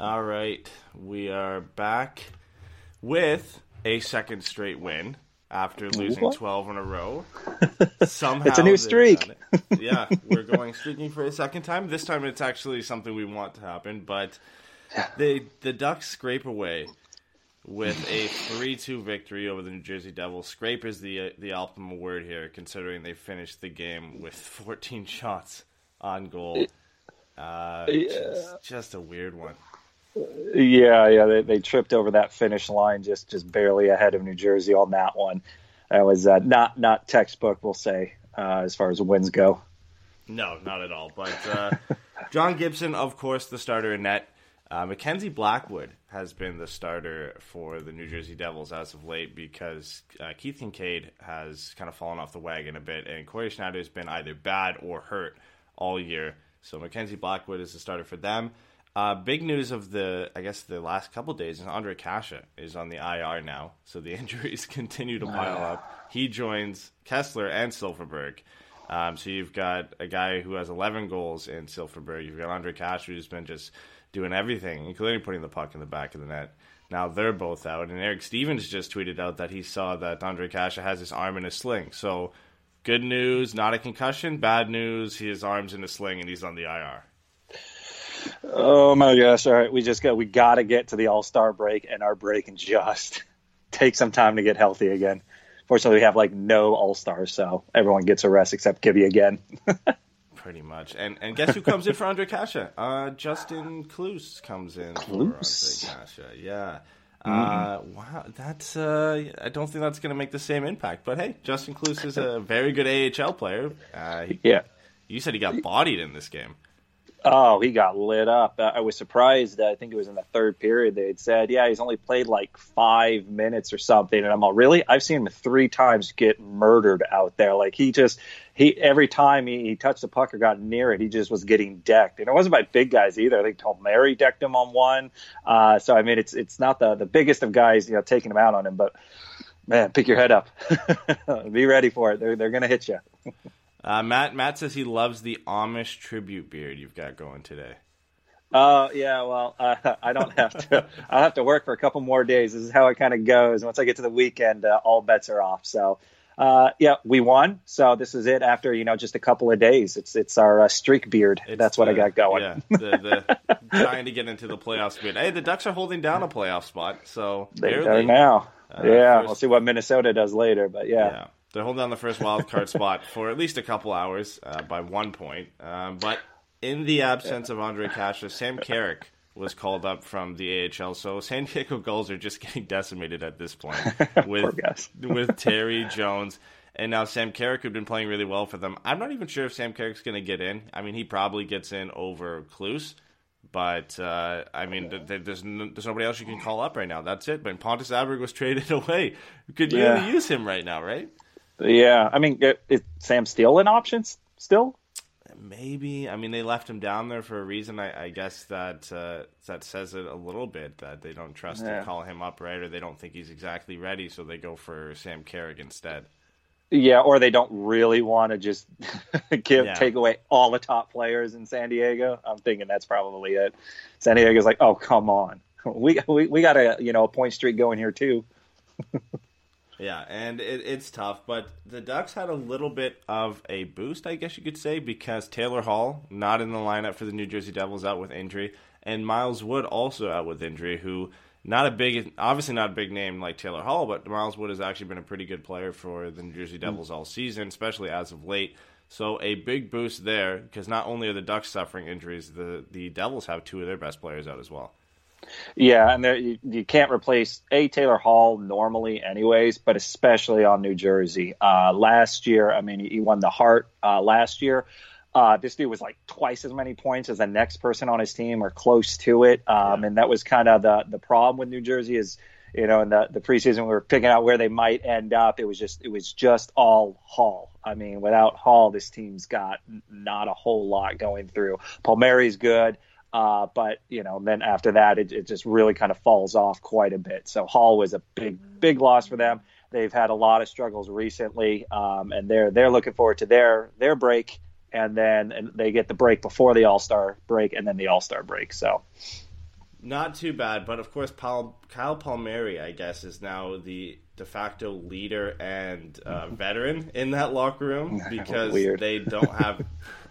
All right, we are back with a second straight win after losing What? 12 in a row. Somehow It's a new streak. yeah, we're going streaking for a second time. This time it's actually something we want to happen, but they the Ducks scrape away with a 3-2 victory over the New Jersey Devils. Scrape is the the optimal word here considering they finished the game with 14 shots on goal. Uh, just, just a weird one. Yeah, yeah, they, they tripped over that finish line just just barely ahead of New Jersey on that one. That was uh, not not textbook, we'll say, uh, as far as wins go. No, not at all. But uh, John Gibson, of course, the starter in net. Uh, Mackenzie Blackwood has been the starter for the New Jersey Devils as of late because uh, Keith Kinkaid has kind of fallen off the wagon a bit, and Cory Schneider has been either bad or hurt all year. So Mackenzie Blackwood is the starter for them. Uh, big news of the, I guess, the last couple days is Ondrej Kase is on the IR now, so the injuries continue to pile up. He joins Kesler and Silfverberg. Um, so you've got a guy who has 11 goals in Silfverberg. You've got Ondrej Kase who's been just doing everything, including putting the puck in the back of the net. Now they're both out, and Eric Stephens just tweeted out that he saw that Ondrej Kase has his arm in a sling. So good news, not a concussion. Bad news, his arm's in a sling and he's on the IR. Oh my gosh! All right, we just got we got to get to the All Star break and our break and just take some time to get healthy again. Fortunately, we have like no All Stars, so everyone gets a rest except Gibby again. Pretty much. And and guess who comes in for Ondrej Kase? Uh, Justin Kloos comes in Kloos? for Ondrej Kase. Yeah. Uh, wow, that's uh, I don't think that's going to make the same impact. But hey, Justin Kloos is a very good AHL player. Uh, he, yeah. you said he got bodied in this game. Oh, he got lit up. I was surprised. I think it was in the third period. They had said, "Yeah, he's only played like five minutes or something." And I'm all, "Really? I've seen him three times get murdered out there. Like he just he every time he, he touched the puck or got near it, he just was getting decked. And it wasn't by big guys either. I think Tom Mary decked him on one. Uh, so I mean, it's it's not the the biggest of guys, you know, taking him out on him, but man, pick your head up. Be ready for it. They're they're gonna hit you. Uh, Matt Matt says he loves the Amish tribute beard you've got going today. Uh, yeah, well, uh, I don't have to. I'll have to work for a couple more days. This is how it kind of goes. Once I get to the weekend, uh, all bets are off. So, uh, yeah, we won. So this is it. After you know just a couple of days, it's it's our uh, streak beard. It's That's what I got going. Yeah, the, the trying to get into the playoffs. But hey, the Ducks are holding down a playoff spot, so They are now. Yeah, first- we'll see what Minnesota does later. But yeah, Yeah, they're holding down the first wild card spot for at least a couple hours uh, by one point. Um, but in the absence of Ondrej Kase, Sam Carrick was called up from the AHL. So San Diego Gulls are just getting decimated at this point with with Terry Jones. And now Sam Carrick, who'd been playing really well for them. I'm not even sure if Sam Carrick's going to get in. I mean, he probably gets in over Kloos. But uh, I mean, th- th- there's n- there's nobody else you can call up right now. That's it. But Pontus Aberg was traded away. Could you Yeah. use him right now, right? Yeah. I mean, is Sam Steel an option still? Maybe. I mean, they left him down there for a reason. I, I guess that uh, that says it a little bit that they don't trust Yeah. to call him up right, or they don't think he's exactly ready, so they go for Sam Carrick instead. Yeah, or they don't really want to just give Yeah. take away all the top players in San Diego. I'm thinking that's probably it. San Diego's like, oh come on, we we, we got a you know a point streak going here too. Yeah, and it, it's tough, but the Ducks had a little bit of a boost, I guess you could say, because Taylor Hall not in the lineup for the New Jersey Devils out with injury, and Miles Wood also out with injury, who not a big, obviously not a big name like Taylor Hall, but Miles Wood has actually been a pretty good player for the New Jersey Devils all season, especially as of late. So a big boost there, because not only are the Ducks suffering injuries, the the Devils have two of their best players out as well. Yeah, and there, you, you can't replace a Taylor Hall normally, anyways, but especially on New Jersey. Uh, last year, I mean, he won the Hart uh, last year. Uh, this dude was like twice as many points as the next person on his team, or close to it. Um, And that was kind of the the problem with New Jersey is, you know, in the the preseason we were picking out where they might end up. It was just it was just all Hall. I mean, without Hall, this team's got not a whole lot going through. Palmieri's good. Uh, but you know, then after that, it, it just really kind of falls off quite a bit. So Hall was a big, big loss for them. They've had a lot of struggles recently, um, and they're they're looking forward to their their break, and then and they get the break before the All Star break, and then the All Star break. So Not too bad, but of course, Paul, Kyle Palmieri, I guess, is now the de facto leader and uh, veteran in that locker room because they don't have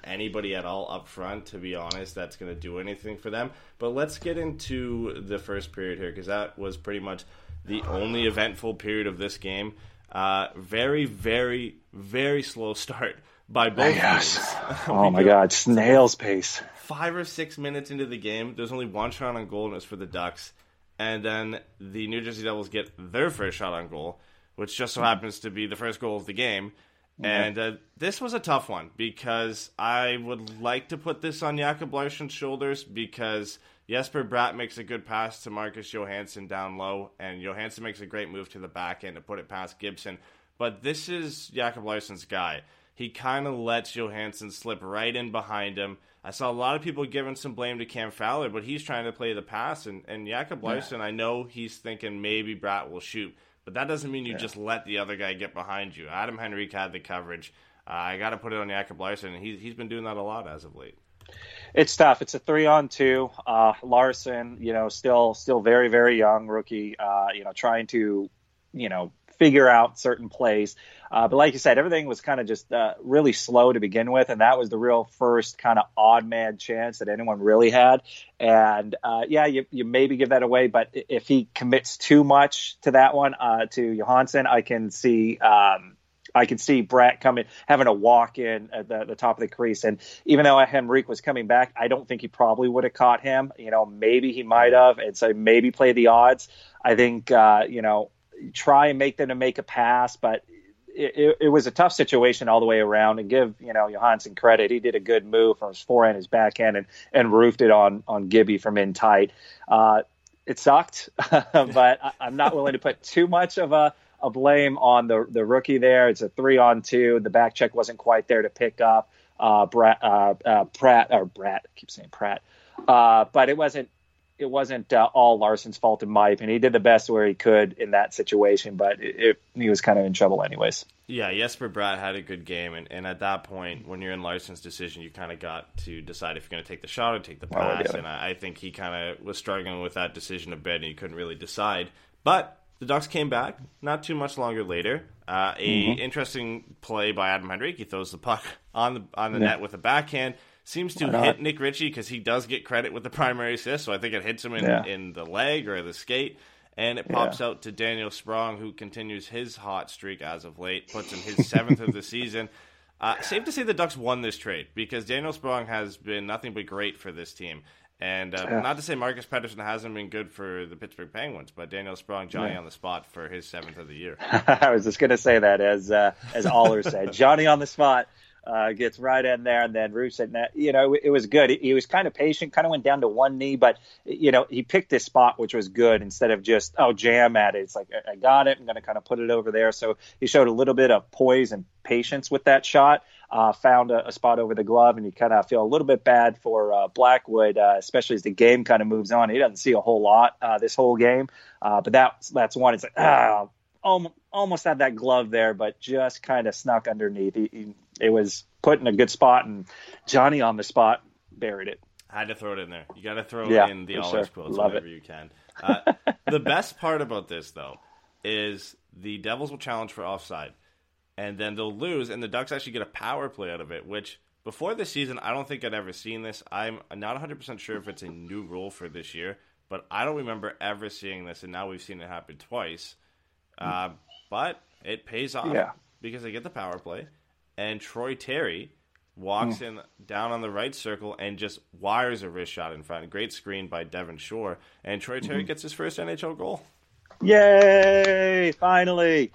anybody at all up front, to be honest, that's going to do anything for them. But let's get into the first period here because that was pretty much the only eventful period of this game. Uh, very, very, very slow start by both teams. oh my God, snail's pace. five or six minutes into the game, there's only one shot on goal, and it's for the Ducks. And then the New Jersey Devils get their first shot on goal, which just so happens to be the first goal of the game. And uh, this was a tough one because I would like to put this on Jacob Larsson's shoulders because Jesper Bratt makes a good pass to Marcus Johansson down low, and Johansson makes a great move to the back end to put it past Gibson. But this is Jacob Larsson's guy. He kind of lets Johansson slip right in behind him. I saw a lot of people giving some blame to Cam Fowler, but he's trying to play the pass. And, and Jacob Larsson, I know he's thinking maybe Bratt will shoot, but that doesn't mean you just let the other guy get behind you. Adam Henrique had the coverage. Uh, I got to put it on Jacob Larsson, and he's, he's been doing that a lot as of late. It's tough. It's a three on two. Uh, Larsson, you know, still still very very young rookie. Uh, you know, trying to, you know, figure out certain plays. Uh, but like you said, everything was kind of just uh, really slow to begin with, and that was the real first kind of odd man chance that anyone really had. And uh, yeah, you, you maybe give that away, but if he commits too much to that one uh, to Johansson, I can see. Um, I can see Bratt coming, having a walk in at the, the top of the crease. And even though Henrique was coming back, I don't think he probably would have caught him. You know, maybe he might have. And so maybe play the odds. I think, uh, you know, try and make them to make a pass, but it, it, it was a tough situation all the way around. And give, you know, Johansson credit. He did a good move from his forehand, his backhand, and, and roofed it on, on Gibby from in tight. Uh, it sucked, but I, I'm not willing to put too much of a, a blame on the the rookie there. It's a three on two. The back check wasn't quite there to pick up. Uh, Pratt, uh, uh, Pratt or Pratt, I keep saying Pratt, uh, but it wasn't it wasn't uh, all Larsson's fault in my opinion. He did the best where he could in that situation, but it, it, he was kind of in trouble anyways. Yeah, Jesper Bratt had a good game, and, and at that point, when you're in Larsson's decision, you kind of got to decide if you're going to take the shot or take the One or the pass. other. and I, I think he kind of was struggling with that decision a bit, and he couldn't really decide. But the Ducks came back not too much longer later. Uh, a Mm-hmm. interesting play by Adam Henrique. He throws the puck on the on the Yeah. net with a backhand. Seems to hit Nick Ritchie because he does get credit with the primary assist. So I think it hits him in, Yeah. in the leg or the skate. And it pops out to Daniel Sprong, who continues his hot streak as of late, puts in his seventh of the season. Uh, safe to say the Ducks won this trade because Daniel Sprong has been nothing but great for this team. And uh, Yeah. not to say Marcus Pettersson hasn't been good for the Pittsburgh Penguins, but Daniel Sprong, Johnny on the spot for his seventh of the year. I was just going to say that as uh, as Aller said, Johnny on the spot uh, gets right in there, and then Roos at net. You know, it, it was good. He, he was kind of patient, kind of went down to one knee, but you know, he picked his spot, which was good instead of just oh jam at it. It's like I, I got it. I'm going to kind of put it over there. So he showed a little bit of poise and patience with that shot. Uh, found a, a spot over the glove, and you kind of feel a little bit bad for uh, Blackwood, uh, especially as the game kind of moves on. He doesn't see a whole lot uh, this whole game, uh, but that's that's one. It's like ah, almost, almost had that glove there, but just kind of snuck underneath. He, he, it was put in a good spot, and Johnny on the spot buried it. Had to throw it in there. You got to throw Yeah, in the all sure. quotes Love whenever it. you can. Uh, the best part about this, though, is the Devils will challenge for offside, and then they'll lose, and the Ducks actually get a power play out of it. Which before this season, I don't think I'd ever seen this. I'm not 100 percent sure if it's a new rule for this year, but I don't remember ever seeing this, and now we've seen it happen twice. Uh, but it pays off Yeah. because they get the power play, and Troy Terry walks in down on the right circle and just wires a wrist shot in front. Great screen by Devin Shore, and Troy Terry gets his first NHL goal. Yay! Finally.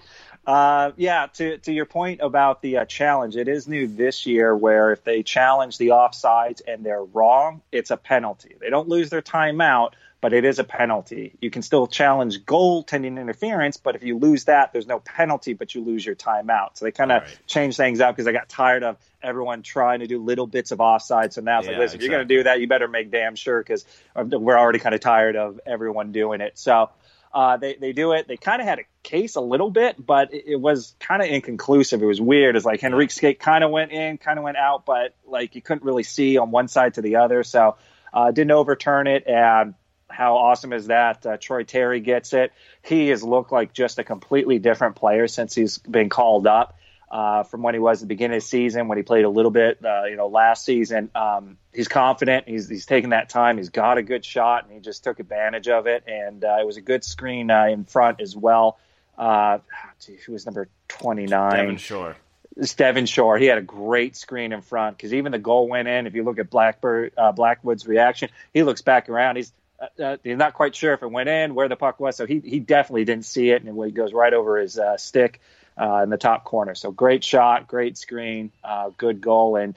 Uh, yeah, to, to your point about the uh, challenge, it is new this year where if they challenge the offsides and they're wrong, it's a penalty. They don't lose their timeout, but it is a penalty. You can still challenge goaltending interference, but if you lose that, there's no penalty, but you lose your timeout. So they kind of Right. changed things up because I got tired of everyone trying to do little bits of offside. So now it's like, Yeah, listen, if you're going to do that, you better make damn sure because we're already kind of tired of everyone doing it. So uh, they they do it. They kind of had a case a little bit, but it, it was kind of inconclusive. It was weird. It's like Henrique's skate kind of went in, kind of went out, but like you couldn't really see on one side to the other. So uh, didn't overturn it. And how awesome is that? Uh, Troy Terry gets it. He has looked like just a completely different player since he's been called up. Uh, from when he was at the beginning of the season, when he played a little bit, uh, you know, last season. Um, he's confident. He's he's taking that time. He's got a good shot, and he just took advantage of it. And uh, it was a good screen uh, in front as well. Uh, gee, who was number twenty nine? Devin Shore. It's Devin Shore. He had a great screen in front because even the goal went in. If you look at Blackbird uh, Blackwood's reaction, he looks back around. He's uh, uh, he's not quite sure if it went in, where the puck was. So he he definitely didn't see it, and it goes right over his uh, stick uh, in the top corner. So great shot, great screen, uh, good goal, and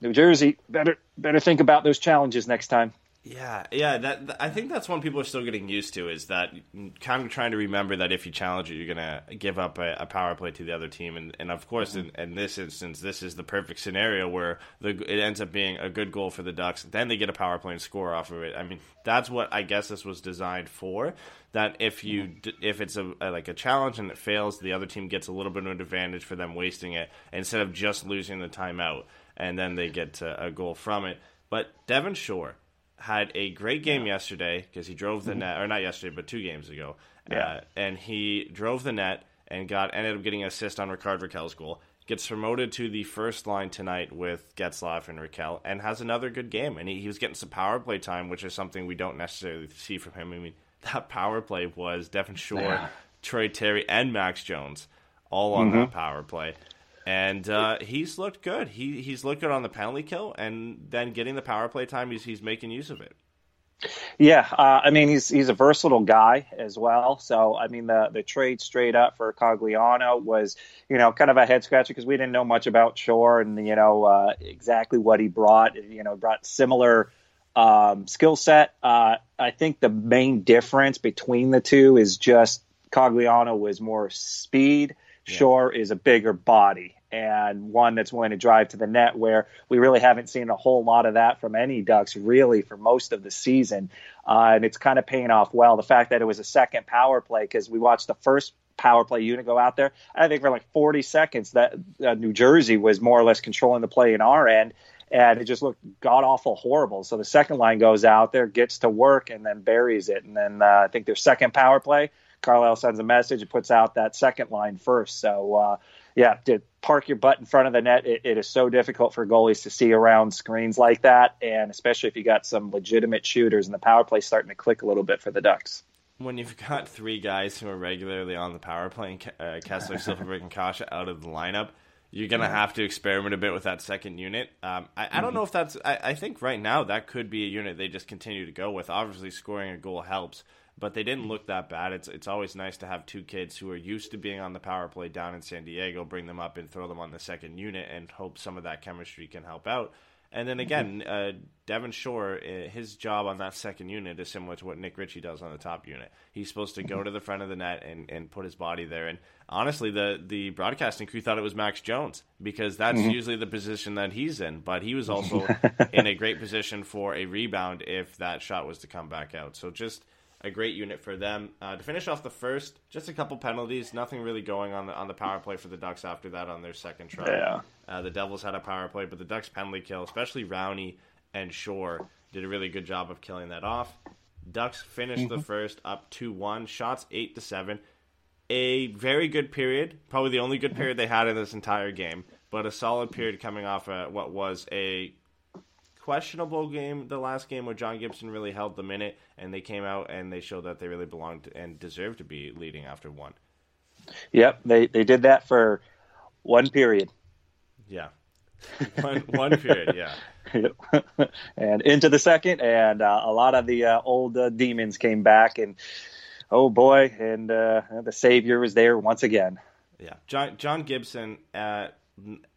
New Jersey better better think about those challenges next time. Yeah, yeah. That, that- I think that's one people are still getting used to is that kind of trying to remember that if you challenge it, you're gonna give up a, a power play to the other team, and, and of course, in, in this instance, this is the perfect scenario where the it ends up being a good goal for the Ducks. Then they get a power play and score off of it. I mean, that's what I guess this was designed for. That if you d- if it's a, a like a challenge and it fails, the other team gets a little bit of an advantage for them wasting it instead of just losing the timeout, and then they get uh, a goal from it. But Devin Shore had a great game yesterday because he drove the net, or not yesterday, but two games ago. Yeah. Uh, and he drove the net and got ended up getting an assist on Rickard Rakell's goal. Gets promoted to the first line tonight with Getzlaff and Raquel, and has another good game. And he, he was getting some power play time, which is something we don't necessarily see from him. I mean, that power play was Devin Shore, Troy Terry, and Max Jones all on that power play. And uh, he's looked good. He he's looked good on the penalty kill, and then getting the power play time, he's he's making use of it. Yeah, uh, I mean he's he's a versatile guy as well. So I mean the the trade straight up for Cogliano was you know kind of a head scratcher because we didn't know much about Shore and you know uh, exactly what he brought. You know brought similar um, skill set. Uh, I think the main difference between the two is just Cogliano was more speed. Shore is a bigger body and one that's willing to drive to the net where we really haven't seen a whole lot of that from any Ducks really for most of the season. Uh, and it's kind of paying off well. The fact that it was a second power play because we watched the first power play unit go out there. I think for like 40 seconds that uh, New Jersey was more or less controlling the play in our end. And it just looked god awful horrible. So the second line goes out there, gets to work, and then buries it. And then uh, I think their second power play Carlyle sends a message and puts out that second line first. So, uh, yeah, to park your butt in front of the net, it, it is so difficult for goalies to see around screens like that, and especially if you got some legitimate shooters, and the power play starting to click a little bit for the Ducks. When you've got three guys who are regularly on the power play, uh, Kesler, Silfverberg, and Kase out of the lineup, you're gonna have to experiment a bit with that second unit. Um, I, I don't know if that's. I, I think right now that could be a unit they just continue to go with. Obviously, scoring a goal helps, but they didn't look that bad. It's it's always nice to have two kids who are used to being on the power play down in San Diego, bring them up and throw them on the second unit, and hope some of that chemistry can help out. And then again, uh, Devin Shore, uh, his job on that second unit is similar to what Nick Ritchie does on the top unit. He's supposed to go to the front of the net and, and put his body there. And honestly, the, the broadcasting crew thought it was Max Jones because that's usually the position that he's in. But he was also in a great position for a rebound if that shot was to come back out. So just a great unit for them. Uh, to finish off the first, just a couple penalties. Nothing really going on the on the power play for the Ducks after that on their second try. Yeah. Uh, the Devils had a power play, but the Ducks penalty kill, especially Rowney and Shore, did a really good job of killing that off. Ducks finished the first up two one, shots eight to seven. A very good period, probably the only good period they had in this entire game, but a solid period coming off uh, what was a questionable game the last game where John Gibson really held the minute and they came out and they showed that they really belonged and deserved to be leading after one. Yep, they they did that for one period. Yeah. one one period, yeah. Yep. and into the second, and uh, a lot of the uh, old uh, demons came back, and oh boy, and uh, the savior was there once again. Yeah. John John Gibson uh,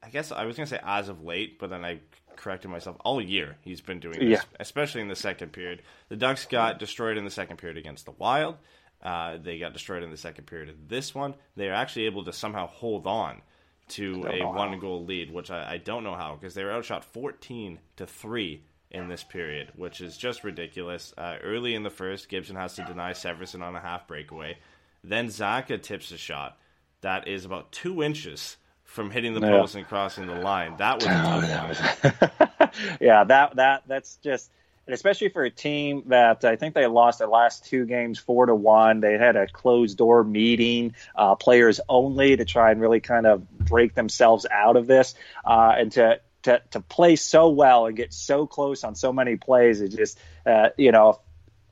I guess I was going to say as of late, but then I corrected myself. All year he's been doing this, Yeah. especially in the second period. The Ducks got destroyed in the second period against the Wild. Uh, they got destroyed in the second period of this one. They are actually able to somehow hold on to a one goal lead, which I, I don't know how because they were outshot 14 to 3 in this period, which is just ridiculous. Uh, early in the first, Gibson has to deny Severson on a half breakaway. Then Zacha tips a shot that is about two inches from hitting the Yeah. post and crossing the line. That was a tough one. yeah, that that that's just, and especially for a team that I think they lost their last two games four to one. They had a closed door meeting, uh, players only, to try and really kind of break themselves out of this, uh, and to. To, to play so well and get so close on so many plays, it just uh, you know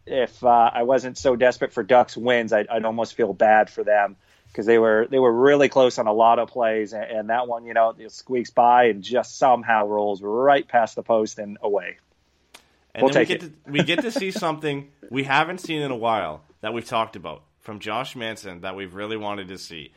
if uh, I wasn't so desperate for Ducks wins, I'd, I'd almost feel bad for them because they were they were really close on a lot of plays, and, and that one, you know, it squeaks by and just somehow rolls right past the post and away. And We'll then we take get to we get to see something we haven't seen in a while that we've talked about from Josh Manson that we've really wanted to see.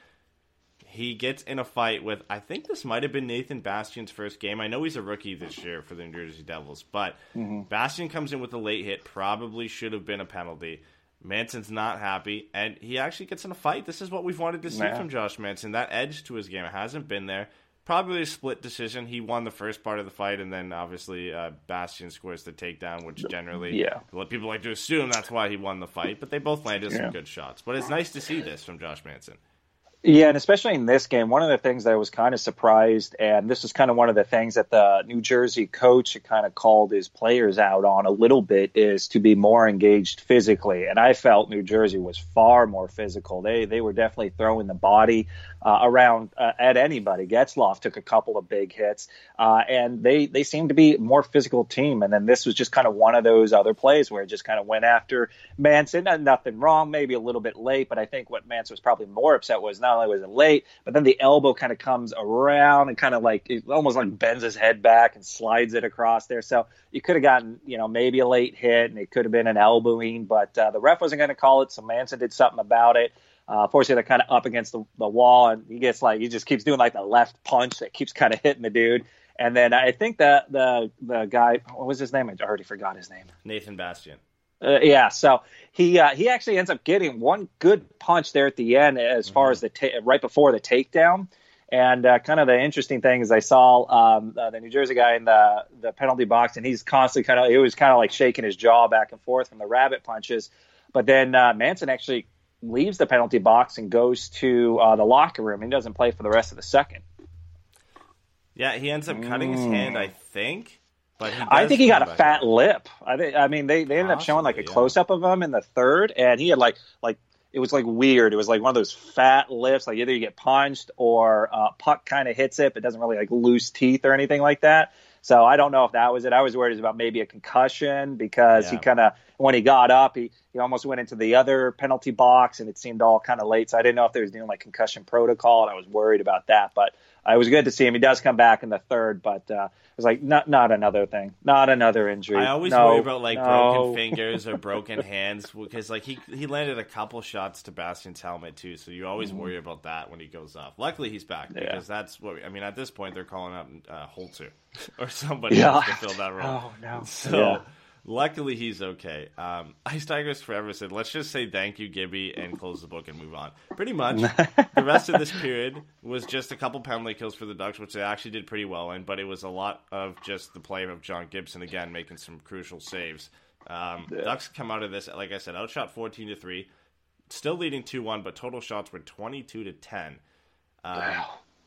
He gets in a fight with I think this might have been Nathan Bastian's first game. I know he's a rookie this year for the New Jersey Devils, but mm-hmm. Bastian comes in with a late hit, probably should have been a penalty. Manson's not happy, and he actually gets in a fight. This is what we've wanted to see Yeah. from Josh Manson. That edge to his game hasn't been there. Probably a split decision. He won the first part of the fight, and then obviously uh, Bastian scores the takedown, which generally Yeah. what people like to assume that's why he won the fight. But they both landed some Yeah. good shots. But it's nice to see this from Josh Manson. Yeah, and especially in this game, one of the things that I was kind of surprised, and this was kind of one of the things that the New Jersey coach kind of called his players out on a little bit, is to be more engaged physically. And I felt New Jersey was far more physical. They they were definitely throwing the body uh, around uh, at anybody. Getzlaff took a couple of big hits, uh, and they they seemed to be a more physical team. And then this was just kind of one of those other plays where it just kind of went after Manson. Nothing wrong, maybe a little bit late, but I think what Manson was probably more upset was not only was late, but then the elbow kind of comes around and kind of like it almost like bends his head back and slides it across there. So you could have gotten you know maybe a late hit and it could have been an elbowing, but uh, the ref wasn't going to call it, so Manson did something about it. Uh, fortunately, they're kind of up against the, the wall, and he gets like he just keeps doing like the left punch that keeps kind of hitting the dude. And then I think that the the guy, what was his name? I already forgot his name. Nathan Bastian. Uh, yeah, so he uh, he actually ends up getting one good punch there at the end, as far as the ta- right before the takedown. And uh, kind of the interesting thing is I saw um, uh, the New Jersey guy in the the penalty box, and he's constantly kind of he was kind of like shaking his jaw back and forth from the rabbit punches. But then uh, Manson actually leaves the penalty box and goes to uh, the locker room. He doesn't play for the rest of the second. Yeah, he ends up cutting his hand, I think. But. I think he got a fat up. lip. I think. I mean, they, they ended up showing like a yeah. close up of him in the third, and he had like like it was like weird. It was like one of those fat lips. like either you get punched or uh, puck kind of hits it, but doesn't really like loose teeth or anything like that. So I don't know if that was it. I was worried about maybe a concussion because he kind of when he got up, he he almost went into the other penalty box, and it seemed all kind of late. So I didn't know if they was doing like concussion protocol, and I was worried about that. But it was good to see him. He does come back in the third, but uh, it was like not not another thing, not another injury. I always No, worry about like no. broken fingers or broken hands because like he he landed a couple shots to Bastian's helmet too, so you always worry about that when he goes off. Luckily, he's back Mm-hmm. Yeah. because that's what I mean. At this point, they're calling up uh, Holzer or somebody Yeah. else to fill that role. Oh no. So Yeah. Luckily he's okay. Um, Ice Tigers forever said, "Let's just say thank you, Gibby, and close the book and move on." Pretty much, the rest of this period was just a couple penalty kills for the Ducks, which they actually did pretty well in. But it was a lot of just the play of John Gibson again making some crucial saves. Um, Ducks come out of this, like I said, outshot fourteen to three, still leading two one, but total shots were twenty two to ten. Um,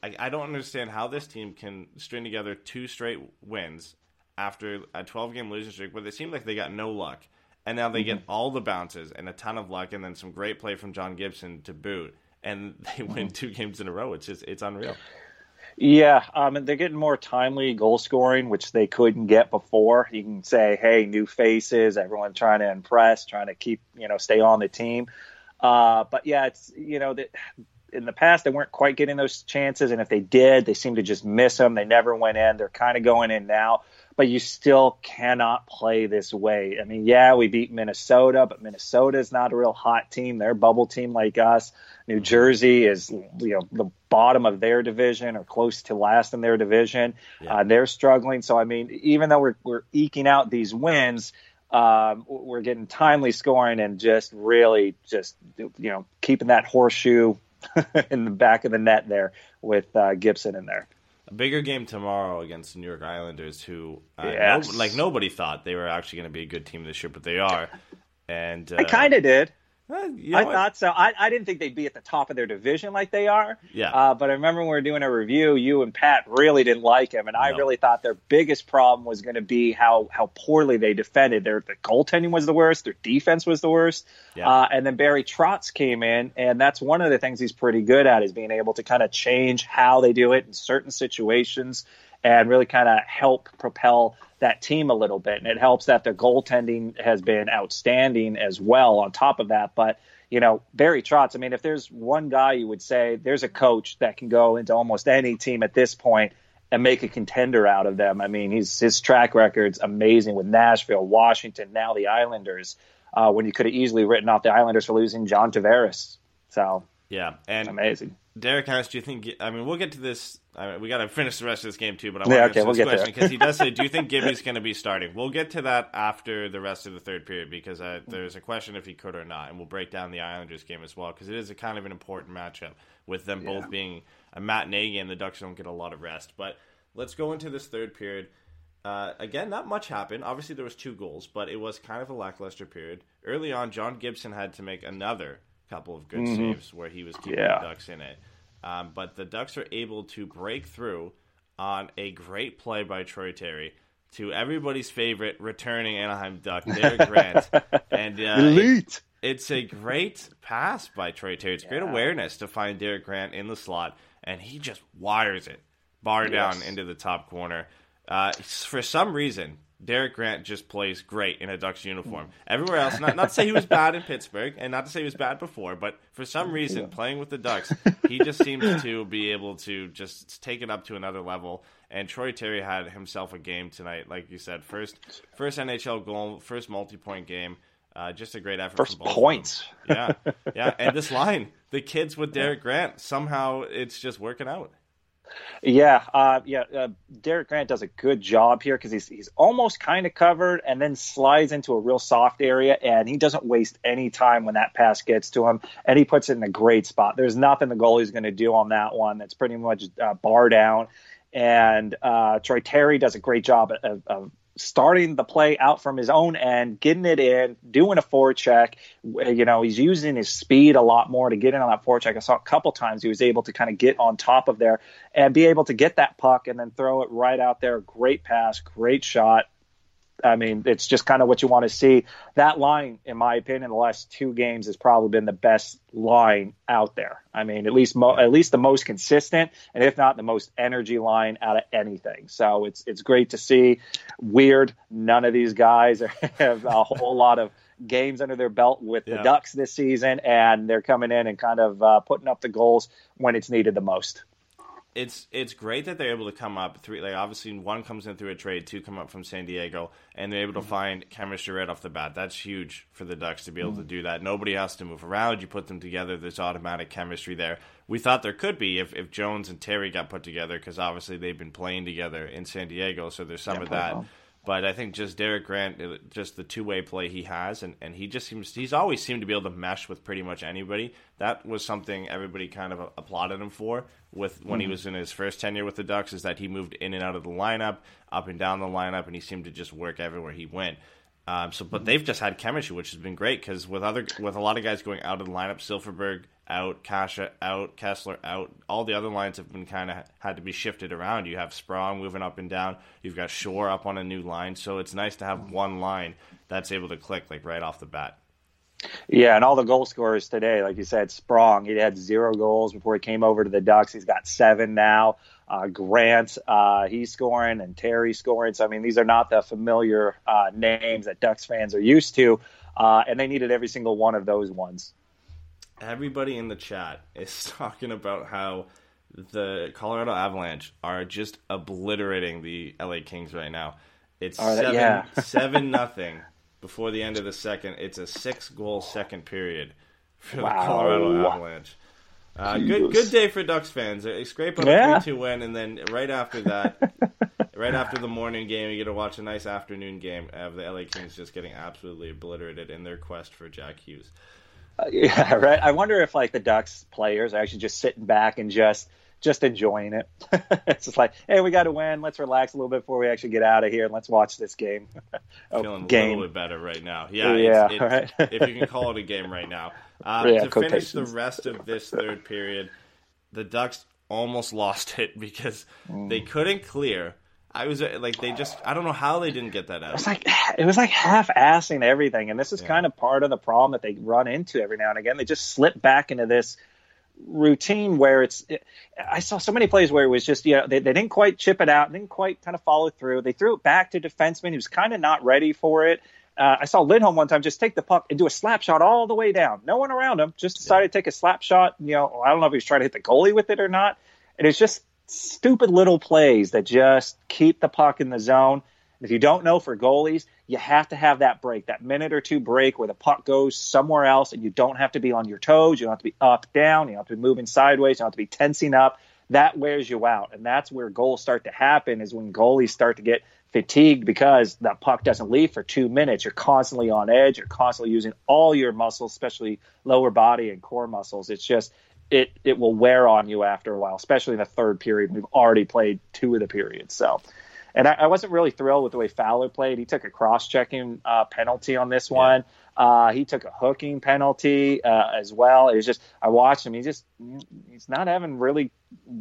I, I don't understand how this team can string together two straight wins after a 12 game losing streak where they seem like they got no luck. And now they get all the bounces and a ton of luck and then some great play from John Gibson to boot. And they win two games in a row. It's just, it's unreal. Yeah, um, and they're getting more timely goal scoring, which they couldn't get before. You can say, "Hey, new faces, everyone trying to impress, trying to keep you know stay on the team." Uh, but yeah, it's you know that in the past they weren't quite getting those chances, and if they did, they seem to just miss them. They never went in. They're kind of going in now, but you still cannot play this way. I mean, yeah, we beat Minnesota, but Minnesota is not a real hot team. They're a bubble team like us. New Jersey is you know the bottom of their division or close to last in their division. Uh, they're struggling. So I mean, even though we're we're eking out these wins, um, we're getting timely scoring and just really just you know keeping that horseshoe in the back of the net there with uh, Gibson in there. A bigger game tomorrow against the New York Islanders, who, uh, Yes. no- like, nobody thought they were actually going to be a good team this year, but they are. And uh, I kind of did. You know I what? thought so. I, I didn't think they'd be at the top of their division like they are. Yeah. Uh, but I remember when we were doing a review, you and Pat really didn't like him, and I No. really thought their biggest problem was going to be how how poorly they defended. Their the goaltending was the worst. Their defense was the worst. Yeah. Uh, and then Barry Trotz came in, and that's one of the things he's pretty good at is being able to kind of change how they do it in certain situations and really kind of help propel that team a little bit. And it helps that the goaltending has been outstanding as well on top of that. But, you know, Barry Trotz, I mean, if there's one guy you would say there's a coach that can go into almost any team at this point and make a contender out of them. I mean, he's his track record's amazing with Nashville, Washington, now the Islanders. Uh, when you could have easily written off the Islanders for losing John Tavares. So Yeah. And amazing. Derek Harris, do you think? I mean, we'll get to this. I mean, we got to finish the rest of this game too. But I Yeah, want okay, to we'll answer this there. question because he does say, "Do you think Gibby's going to be starting?" We'll get to that after the rest of the third period because uh, there's a question if he could or not, and we'll break down the Islanders game as well because it is a kind of an important matchup with them both being a matinee game. The Ducks don't get a lot of rest, but let's go into this third period. Uh, again, not much happened. Obviously, there was two goals, but it was kind of a lackluster period. Early on, John Gibson had to make another couple of good saves where he was keeping Yeah. the Ducks in it. Um, but the Ducks are able to break through on a great play by Troy Terry to everybody's favorite returning Anaheim Duck, Derek Grant. and uh, it- it's a great pass by Troy Terry. It's great awareness to find Derek Grant in the slot, and he just wires it bar down into the top corner. Uh, for some reason, Derek Grant just plays great in a Ducks uniform. Everywhere else, not, not to say he was bad in Pittsburgh, and not to say he was bad before, but for some reason, playing with the Ducks, he just seems to be able to just take it up to another level. And Troy Terry had himself a game tonight, like you said, first first NHL goal, first multi-point game. Uh, just a great effort. First from both of them. points. Yeah, yeah. And this line, the kids with Derek Grant, somehow it's just working out. Yeah, uh, yeah. Uh, Derek Grant does a good job here because he's he's almost kind of covered and then slides into a real soft area, and he doesn't waste any time when that pass gets to him, and he puts it in a great spot. There's nothing the goalie's going to do on that one. That's pretty much uh, bar down, and uh, Troy Terry does a great job of, of starting the play out from his own end, getting it in, doing a forecheck. You know, he's using his speed a lot more to get in on that forecheck. I saw a couple times he was able to kind of get on top of there and be able to get that puck and then throw it right out there. Great pass, great shot. I mean, it's just kind of what you want to see. That line, in my opinion, the last two games has probably been the best line out there. I mean, at least mo- at least the most consistent, and if not the most energy line out of anything. So it's it's great to see. Weird, none of these guys are, have a whole lot of games under their belt with the Ducks this season, and they're coming in and kind of uh, putting up the goals when it's needed the most. It's it's great that they're able to come up three like obviously one comes in through a trade two come up from san diego and they're able to mm-hmm. find chemistry right off the bat. That's huge for the ducks to be able to mm-hmm. do that. Nobody has to move around. You put them together there's automatic chemistry there. We thought there could be if, if jones and terry got put together because obviously they've been playing together in san diego so there's some of that but I think just Derek Grant, just the two way play he has, and, and he just seems he's always seemed to be able to mesh with pretty much anybody. That was something everybody kind of applauded him for with when he was in his first tenure with the Ducks, is that he moved in and out of the lineup, up and down the lineup, and he seemed to just work everywhere he went. Um, so, but they've just had chemistry, which has been great because with other with a lot of guys going out of the lineup, Silfverberg out, Kase out, Kesler out, all the other lines have been kind of had to be shifted around. You have Sprong moving up and down. You've got Shore up on a new line, so it's nice to have one line that's able to click like right off the bat. Yeah, and all the goal scorers today, like you said, Sprong, he had zero goals before he came over to the Ducks. He's got seven now. Uh, Grant, uh, he's scoring, and Terry scoring. So, I mean, these are not the familiar uh, names that Ducks fans are used to, uh, and they needed every single one of those ones. Everybody in the chat is talking about how the Colorado Avalanche are just obliterating the LA Kings right now. It's seven Yeah. seven nothing before the end of the second. It's a six goal second period for Wow. the Colorado Avalanche. Uh, good good day for Ducks fans. They scrape up Yeah. a three two win, and then right after that, right after the morning game, you get to watch a nice afternoon game of the LA Kings just getting absolutely obliterated in their quest for Jack Hughes. Yeah, right. I wonder if like the Ducks players are actually just sitting back and just just enjoying it. it's just like, hey, we got to win. Let's relax a little bit before we actually get out of here and let's watch this game. oh, feeling a game. little bit better right now. Yeah, Yeah, it's, it's, right. if you can call it a game right now. Uh, Yeah, to finish the rest of this third period, the Ducks almost lost it because Mm. they couldn't clear. I was uh, like, they just, I don't know how they didn't get that out. It was like it was like half-assing everything, and this is kind of part of the problem that they run into every now and again. They just slip back into this routine where it's. It, I saw so many plays where it was just you know they, they didn't quite chip it out, didn't quite kind of follow through. They threw it back to defenseman who's kind of not ready for it. Uh, I saw Lindholm one time just take the puck and do a slap shot all the way down. No one around him. Just decided to take a slap shot. You know, I don't know if he was trying to hit the goalie with it or not. And it's just stupid little plays that just keep the puck in the zone. If you don't know for goalies, you have to have that break, that minute or two break where the puck goes somewhere else and you don't have to be on your toes. You don't have to be up, down. You don't have to be moving sideways. You don't have to be tensing up. That wears you out. And that's where goals start to happen is when goalies start to get fatigued because that puck doesn't leave for two minutes. You're constantly on edge. You're constantly using all your muscles, especially lower body and core muscles. It's just, it, it will wear on you after a while, especially in the third period. We've already played two of the periods. So, and I, I wasn't really thrilled with the way Fowler played. He took a cross-checking uh, penalty on this one. Uh, he took a hooking penalty uh, as well. It was just I watched him. He just he's not having really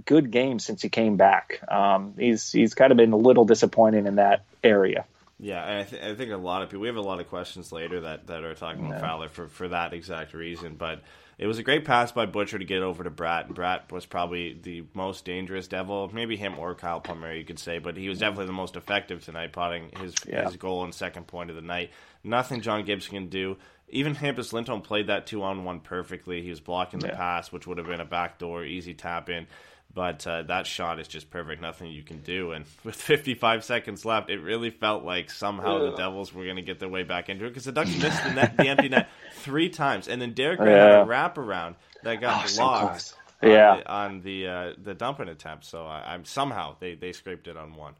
good games since he came back. Um, he's he's kind of been a little disappointing in that area. Yeah, I, th- I think a lot of people. We have a lot of questions later that, that are talking about Fowler for, for that exact reason. But it was a great pass by Butcher to get over to Bratt. And Bratt was probably the most dangerous Devil, maybe him or Kyle Plummer, you could say. But he was definitely the most effective tonight, potting his Yeah. his goal and second point of the night. Nothing John Gibson can do. Even Hampus Lindholm played that two on one perfectly. He was blocking the Yeah. pass, which would have been a backdoor easy tap in. But uh, that shot is just perfect. Nothing you can do. And with 55 seconds left, it really felt like somehow the Devils were going to get their way back into it because the Ducks missed the, net, the empty net three times, and then Derek Grant had a wraparound that got Oh, blocked close. on Yeah. the, on the uh, the dumping attempt. So I, I'm somehow they, they scraped it on one.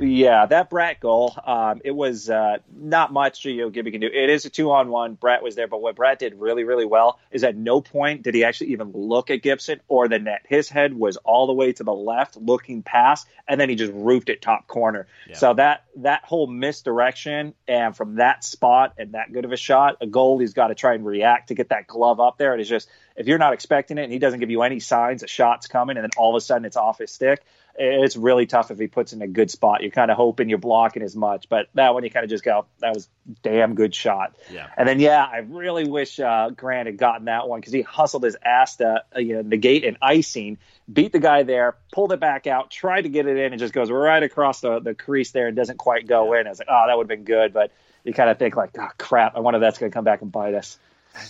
Yeah, that Bratt goal, um, it was uh, not much Gio Gibby can do. It is a two on one. Bratt was there, but what Bratt did really, really well is at no point did he actually even look at Gibson or the net. His head was all the way to the left, looking past, and then he just roofed it top corner. So that that whole misdirection and from that spot and that good of a shot, a goalie's got to try and react to get that glove up there. And it's just if you're not expecting it and he doesn't give you any signs a shot's coming, and then all of a sudden it's off his stick, it's really tough if he puts in a good spot. You're kind of hoping you're blocking as much, but that one you kind of just go, that was damn good shot. Yeah. And then yeah, I really wish uh, Grant had gotten that one because he hustled his ass to uh, you know negate an icing, beat the guy there, pulled it back out, tried to get it in, and just goes right across the, the crease there and doesn't quite go in. I was like, oh, that would have been good, but you kind of think like, oh crap, I wonder if that's going to come back and bite us.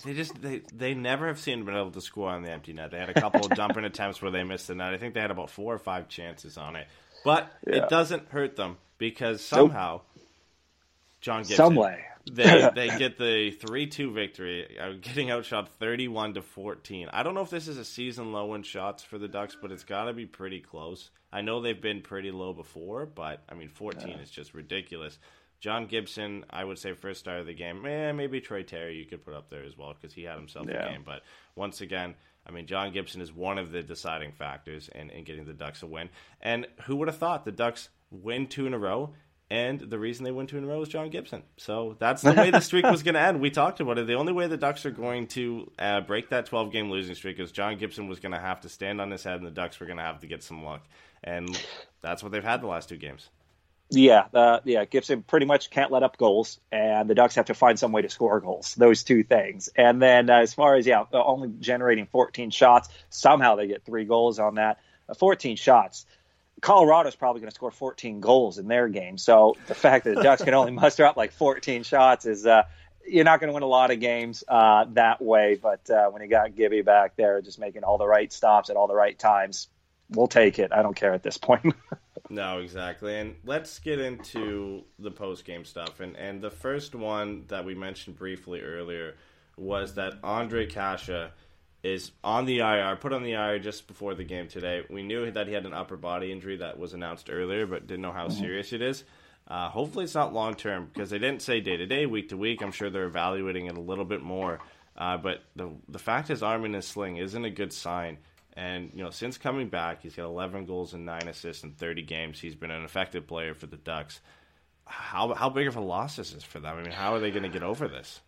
They just they they never have seemed been able to score on the empty net. They had a couple of dumping attempts where they missed the net. I think they had about four or five chances on it, but Yeah. it doesn't hurt them because somehow John Gibson Some way. they they get the three two victory, getting outshot thirty one to fourteen. I don't know if this is a season low in shots for the Ducks, but it's got to be pretty close. I know they've been pretty low before, but I mean fourteen is just ridiculous. John Gibson, I would say first star of the game. Eh, maybe Troy Terry you could put up there as well because he had himself Yeah. a game. But once again, I mean John Gibson is one of the deciding factors in, in getting the Ducks a win. And who would have thought the Ducks win two in a row? And the reason they win two in a row is John Gibson. So that's the way the streak was going to end. We talked about it. The only way the Ducks are going to uh, break that 12 game losing streak is John Gibson was going to have to stand on his head, and the Ducks were going to have to get some luck. And that's what they've had the last two games. Yeah, uh, yeah. Gibson pretty much can't let up goals, and the Ducks have to find some way to score goals. Those two things, and then uh, as far as yeah, uh, only generating 14 shots, somehow they get three goals on that. Uh, 14 shots. Colorado's probably going to score 14 goals in their game. So the fact that the Ducks can only muster up like 14 shots is uh, you're not going to win a lot of games uh, that way. But when you got Gibby back there, just making all the right stops at all the right times, we'll take it. I don't care at this point. No, exactly. And let's get into the post game stuff. And and the first one that we mentioned briefly earlier was that Ondrej Kase is on the IR, put on the IR just before the game today. We knew that he had an upper body injury that was announced earlier, but didn't know how serious it is. Uh, hopefully, it's not long term because they didn't say day to day, week to week. I'm sure they're evaluating it a little bit more. Uh, but the the fact his arm in his sling isn't a good sign. And you know, since coming back, he's got 11 goals and nine assists in 30 games. He's been an effective player for the Ducks. How how big of a loss is this for them? I mean, how are they going to get over this?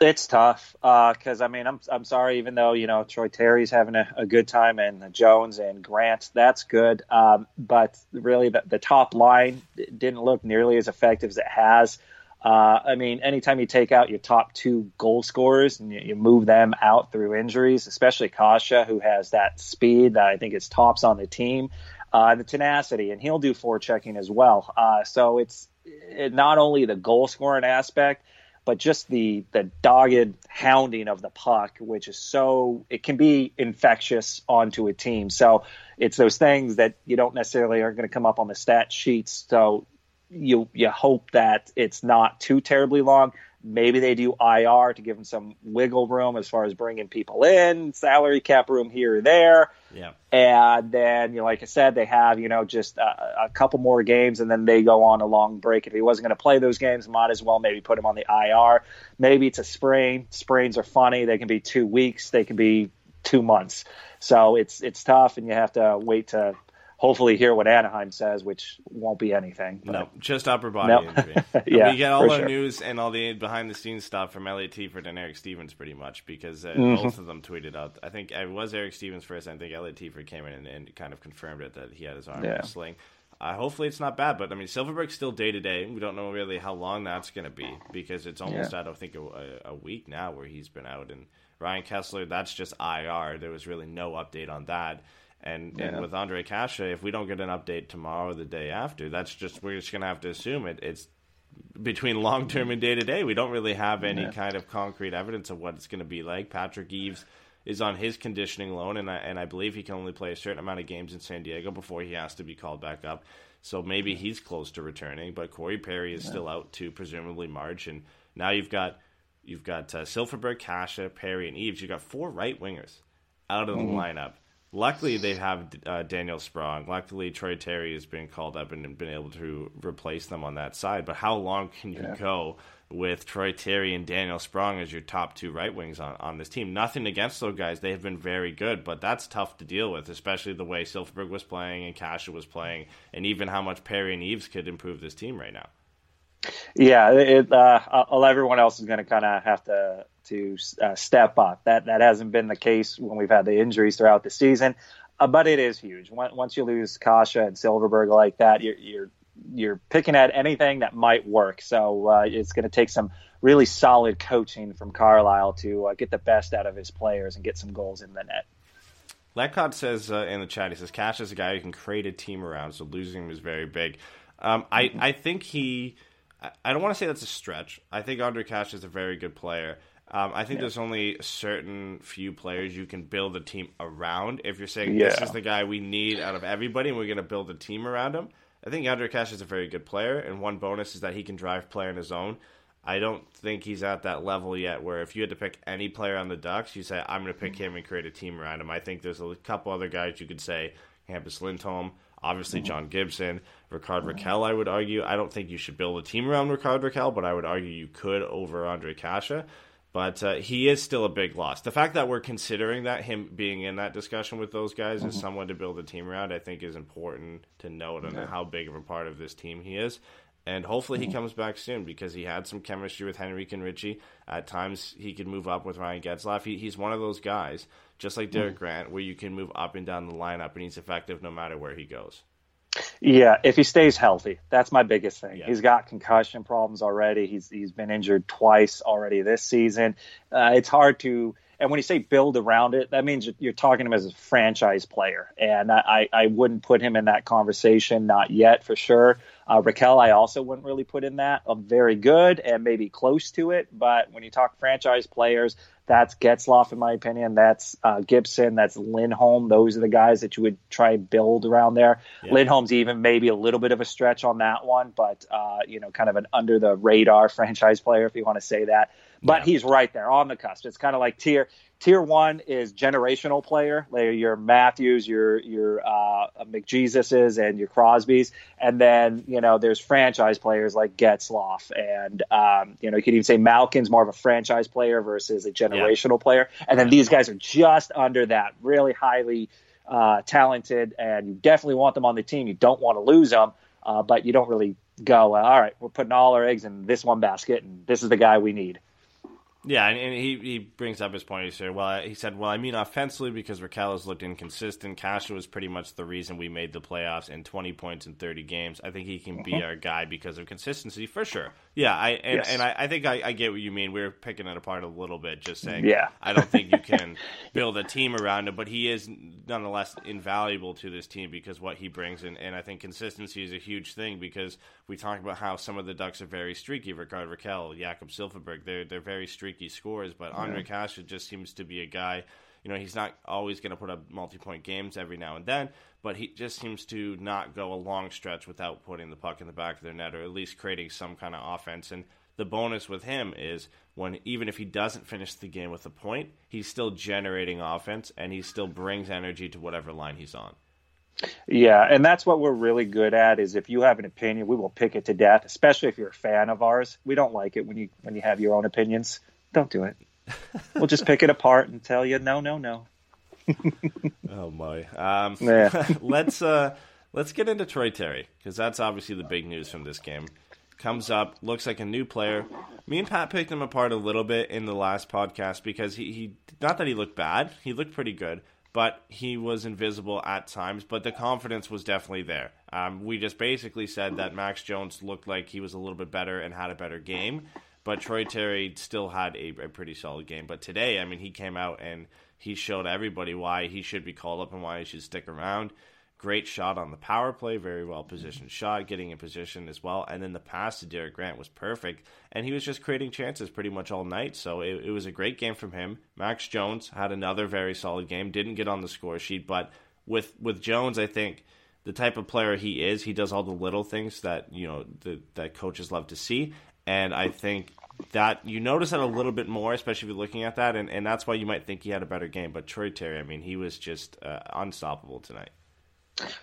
It's tough because I mean I'm I'm sorry even though you know Troy Terry's having a, a good time and Jones and Grant that's good um, but really the, the top line didn't look nearly as effective as it has. Uh, I mean anytime you take out your top two goal scorers and you, you move them out through injuries, especially Kase who has that speed that I think is tops on the team, uh, the tenacity and he'll do forechecking as well. Uh, so it's it, not only the goal scoring aspect but just the the dogged hounding of the puck, which is so it can be infectious onto a team. So it's those things that you don't necessarily are going to come up on the stat sheets. So you you hope that it's not too terribly long. Maybe they do IR to give them some wiggle room as far as bringing people in, salary cap room here or there. Yeah. And then, you know, like I said, they have, you know, just a, a couple more games and then they go on a long break. If he wasn't going to play those games, might as well maybe put him on the IR. Maybe it's a sprain. Sprains are funny. They can be two weeks. They can be two months. So it's, it's tough and you have to wait to hopefully hear what Anaheim says, which won't be anything. But No, just upper body No. injury. Yeah, we get all our sure. news and all the behind the scenes stuff from Elliott Teaford and Eric Stephens, pretty much, because uh, Mm-hmm. both of them tweeted out. I think it was Eric Stephens first. I think Elliott Teaford came in and, and kind of confirmed it that he had his arm in a sling. Uh, hopefully it's not bad, but I mean Silfverberg's still day to day. We don't know really how long that's going to be because it's almost Yeah. I think a, a, a week now where he's been out. And Ryan Kesler, that's just IR. There was really no update on that. And, and with Ondrej Kase, if we don't get an update tomorrow or the day after, that's just we're just gonna have to assume it. It's between long term and day to day. We don't really have any kind of concrete evidence of what it's going to be like. Patrick Eaves is on his conditioning loan, and I, and I believe he can only play a certain amount of games in San Diego before he has to be called back up. So maybe he's close to returning, but Corey Perry is still out to presumably March, and now you've got you've got uh, Silfverberg, Kase, Perry, and Eaves. You've got four right wingers out of the lineup. Luckily, they have uh, Daniel Sprong. Luckily, Troy Terry has been called up and been able to replace them on that side. But how long can you go with Troy Terry and Daniel Sprong as your top two right wings on, on this team? Nothing against those guys. They have been very good, but that's tough to deal with, especially the way Silfverberg was playing and Kase was playing, and even how much Perry and Eaves could improve this team right now. Yeah, it, uh, uh, everyone else is going to kind of have to to uh, step up. That that hasn't been the case when we've had the injuries throughout the season. uh, but it is huge. Once you lose Kase and Silfverberg like that, you're you're you're picking at anything that might work. So uh, it's going to take some really solid coaching from Carlyle to uh, get the best out of his players and get some goals in the net. Lecott says uh, in the chat, he says Kase is a guy who can create a team around, so losing him is very big. Um, I I think he. I don't want to say that's a stretch. I think Ondrej Kase is a very good player. Um, I think yeah. there's only certain few players you can build a team around. If you're saying yeah. this is the guy we need out of everybody, and we're going to build a team around him, I think Ondrej Kase is a very good player. And one bonus is that he can drive play on his own. I don't think he's at that level yet. Where if you had to pick any player on the Ducks, you say I'm going to pick him and create a team around him. I think there's a couple other guys you could say Hampus Lindholm, obviously John Gibson, Rickard Rakell. I would argue. I don't think you should build a team around Rickard Rakell, but I would argue you could over Ondrej Kase. But uh, he is still a big loss. The fact that we're considering that him being in that discussion with those guys mm-hmm. is someone to build a team around, I think is important to note and how big of a part of this team he is. And hopefully he mm-hmm. comes back soon because he had some chemistry with Henrique and Ritchie. At times he could move up with Ryan Getzlaf. He, he's one of those guys, just like Derek mm-hmm. Grant, where you can move up and down the lineup and he's effective no matter where he goes. Yeah, if he stays healthy, that's my biggest thing. Yeah. He's got concussion problems already. He's he's been injured twice already this season. Uh, it's hard to. And when you say build around it, that means you're talking to him as a franchise player, and I, I wouldn't put him in that conversation, not yet for sure. Uh, Rakell, I also wouldn't really put in that. I'm very good and maybe close to it, but when you talk franchise players, that's Getzlaf, in my opinion. That's uh, Gibson. That's Lindholm. Those are the guys that you would try and build around there. Yeah. Lindholm's even maybe a little bit of a stretch on that one, but uh, you know, kind of an under the radar franchise player, if you want to say that. But yeah. he's right there on the cusp. It's kind of like tier tier one is generational player, like your Matthews, your your uh, McJesus's, and your Crosby's, and then you know there's franchise players like Getzlaf, and um, you know you could even say Malkin's more of a franchise player versus a generational yeah. player, and then these guys are just under that, really highly uh, talented, and you definitely want them on the team. You don't want to lose them, uh, but you don't really go, all right, we're putting all our eggs in this one basket, and this is the guy we need. Yeah, and, and, he, he brings up his point. He said, "Well, he said, well, I mean, offensively, because Rakell has looked inconsistent. Kase was pretty much the reason we made the playoffs in 20 points in 30 games. I think he can be mm-hmm. our guy because of consistency for sure. Yeah, I and, yes. and I, I, think I, I, get what you mean. We're picking it apart a little bit, just saying. Yeah, I don't think you can build a team around him, but he is nonetheless invaluable to this team because what he brings, and, and I think consistency is a huge thing because we talk about how some of the Ducks are very streaky. Rickard Rakell, Jakob Silfverberg, they're they're very streaky scores, but Ondrej Kase just seems to be a guy. You know, he's not always going to put up multi-point games every now and then, but he just seems to not go a long stretch without putting the puck in the back of their net or at least creating some kind of offense. And the bonus with him is when even if he doesn't finish the game with a point, he's still generating offense and he still brings energy to whatever line he's on. Yeah, and that's what we're really good at is if you have an opinion, we will pick it to death, especially if you're a fan of ours. We don't like it when you when you have your own opinions. Don't do it. we'll just pick it apart and tell you no, no, no. oh my. Um, yeah. let's uh, let's get into Troy Terry because that's obviously the big news from this game. Comes up, looks like a new player. Me and Pat picked him apart a little bit in the last podcast because he, he not that he looked bad, he looked pretty good, but he was invisible at times. But the confidence was definitely there. Um, we just basically said that Max Jones looked like he was a little bit better and had a better game, but Troy Terry still had a, a pretty solid game. But today, I mean, he came out and he showed everybody why he should be called up and why he should stick around. Great shot on the power play, very well positioned mm-hmm. shot, getting in position as well. And then the pass to Derek Grant was perfect. And he was just creating chances pretty much all night. So it, it was a great game from him. Max Jones had another very solid game. Didn't get on the score sheet, but with with Jones, I think the type of player he is, he does all the little things that you know the, that coaches love to see. And I think that you notice that a little bit more, especially if you're looking at that, and, and that's why you might think he had a better game. But Troy Terry, I mean, he was just uh, unstoppable tonight.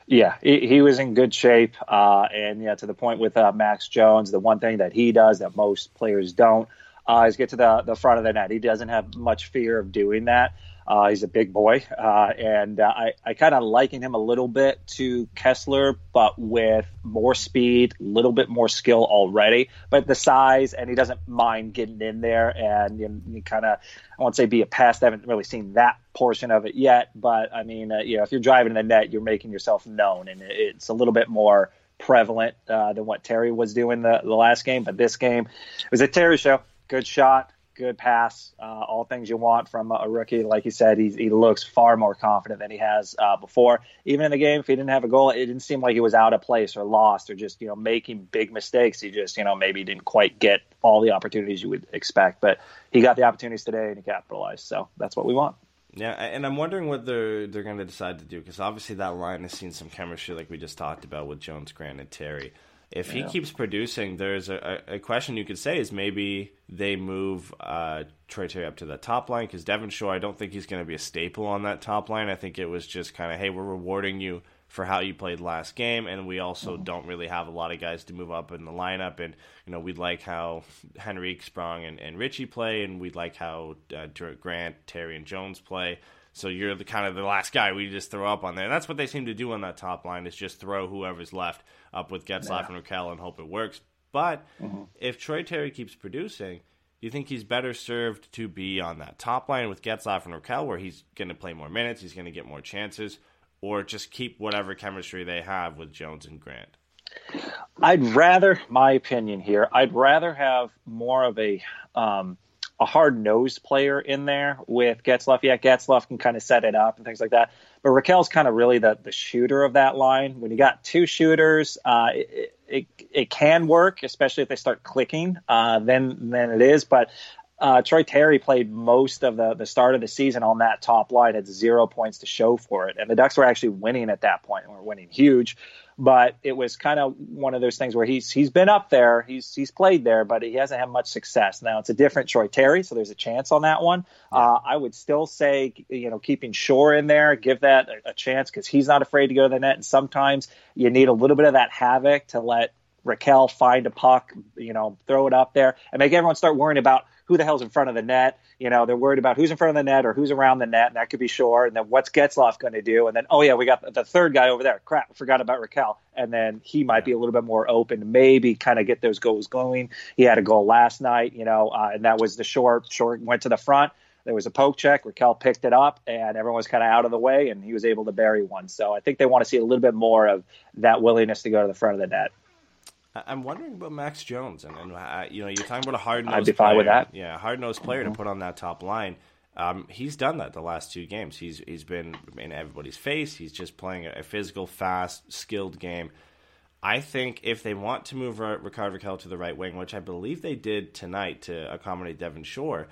Yeah, he, he, was in good shape, uh, and yeah, to the point with uh, Max Jones, the one thing that he does that most players don't uh, is get to the the front of the net. He doesn't have much fear of doing that. Uh, he's a big boy, uh, and uh, I, I kind of liken him a little bit to Kesler, but with more speed, a little bit more skill already, but the size, and he doesn't mind getting in there and you, you kind of, I won't say be a pest. I haven't really seen that portion of it yet, but I mean, uh, you know, if you're driving the net, you're making yourself known, and it's a little bit more prevalent uh, than what Terry was doing the, the last game. But this game it was a Terry show. Good shot, good pass, uh, all things you want from a rookie. Like you said, he, he looks far more confident than he has uh, before. Even in the game, if he didn't have a goal, it didn't seem like he was out of place or lost or just you know making big mistakes. He just you know maybe didn't quite get all the opportunities you would expect, but he got the opportunities today and he capitalized. So that's what we want. Yeah, and I'm wondering what they're they're going to decide to do because obviously that line has seen some chemistry, like we just talked about with Jones, Grant, and Terry. If he Yeah. keeps producing, there's a, a question you could say is maybe they move uh, Troy Terry up to the top line because Devin Shore, I don't think he's going to be a staple on that top line. I think it was just kind of, hey, we're rewarding you for how you played last game, and we also don't really have a lot of guys to move up in the lineup. And you know, we'd like how Henrique Sprong and, and Ritchie play, and we'd like how uh, Grant, Terry, and Jones play. So you're the kind of the last guy we just throw up on there. And that's what they seem to do on that top line is just throw whoever's left up with Getzlaf and Rakell and hope it works. But if Troy Terry keeps producing, do you think he's better served to be on that top line with Getzlaf and Rakell, where he's going to play more minutes, he's going to get more chances, or just keep whatever chemistry they have with Jones and Grant? I'd rather, my opinion here, I'd rather have more of a um, a hard nosed player in there with Getzlaf. Yeah, Getzlaf can kind of set it up and things like that. But Rakell's kind of really the, the shooter of that line. When you got two shooters, uh, it, it it can work, especially if they start clicking. Uh, then then it is. But uh, Troy Terry played most of the, the start of the season on that top line, had zero points to show for it. And the Ducks were actually winning at that point and were winning huge. But it was kind of one of those things where he's he's been up there, he's he's played there, but he hasn't had much success. Now it's a different Troy Terry, so there's a chance on that one. Uh, I would still say, you know, keeping Shore in there, give that a, a chance because he's not afraid to go to the net. And sometimes you need a little bit of that havoc to let Rakell find a puck, you know, throw it up there and make everyone start worrying about who the hell's in front of the net. You know, they're worried about who's in front of the net or who's around the net, and that could be Shore. And then what's Getzlaf going to do? And then, oh yeah, we got the, third guy over there. Crap, forgot about Rakell. And then he might be a little bit more open maybe kind of get those goals going. He had a goal last night, you know, uh, and that was the short. Shore went to the front. There was a poke check. Rakell picked it up, and everyone was kind of out of the way, and he was able to bury one. So I think they want to see a little bit more of that willingness to go to the front of the net. I'm wondering about Max Jones, and, and uh, you know, you're talking about a hard nosed. I'd be fine with that. Yeah, hard nosed player to put on that top line. Um, he's done that the last two games. He's he's been in everybody's face. He's just playing a, physical, fast, skilled game. I think if they want to move Ricardo Rakell to the right wing, which I believe they did tonight to accommodate Devin Shore,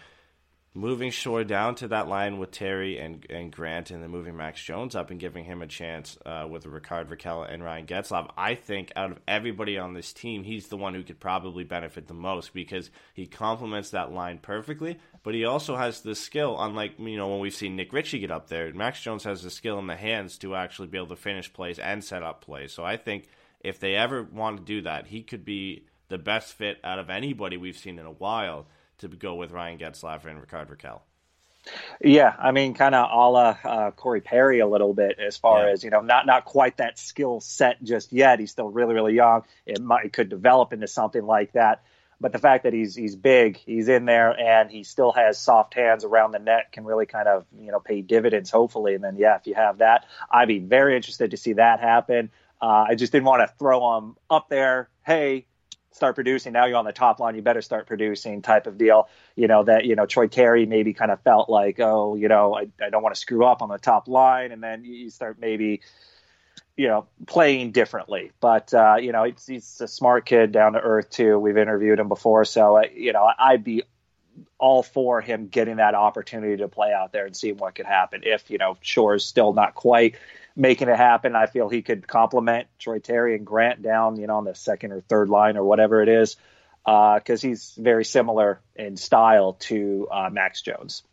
moving Shore down to that line with Terry and, and Grant, and then moving Max Jones up and giving him a chance uh, with Rickard Rakell and Ryan Getzlaf, I think out of everybody on this team, he's the one who could probably benefit the most because he complements that line perfectly, but he also has the skill, unlike you know when we've seen Nick Ritchie get up there, Max Jones has the skill in the hands to actually be able to finish plays and set up plays. So I think if they ever want to do that, he could be the best fit out of anybody we've seen in a while to go with Ryan Getzlaf and Rickard Rakell. Yeah, I mean, kind of a la uh, Corey Perry a little bit as far Yeah. as you know, not not quite that skill set just yet. He's still really really young. It might it could develop into something like that. But the fact that he's he's big, he's in there, and he still has soft hands around the net can really kind of you know pay dividends hopefully. And then yeah, if you have that, I'd be very interested to see that happen. Uh, I just didn't want to throw him up there. Hey, start producing. Now you're on the top line. You better start producing type of deal. You know, that, you know, Troy Terry maybe kind of felt like, oh, you know, I, I don't want to screw up on the top line. And then you start maybe, you know, playing differently. But, uh, you know, he's, he's a smart kid down to earth too. We've interviewed him before. So, uh, you know, I'd be all for him getting that opportunity to play out there and seeing what could happen. If, you know, Shore's still not quite making it happen, I feel he could complement Troy Terry and Grant down, you know, on the second or third line or whatever it is, because he's very similar in style to uh, Max Jones.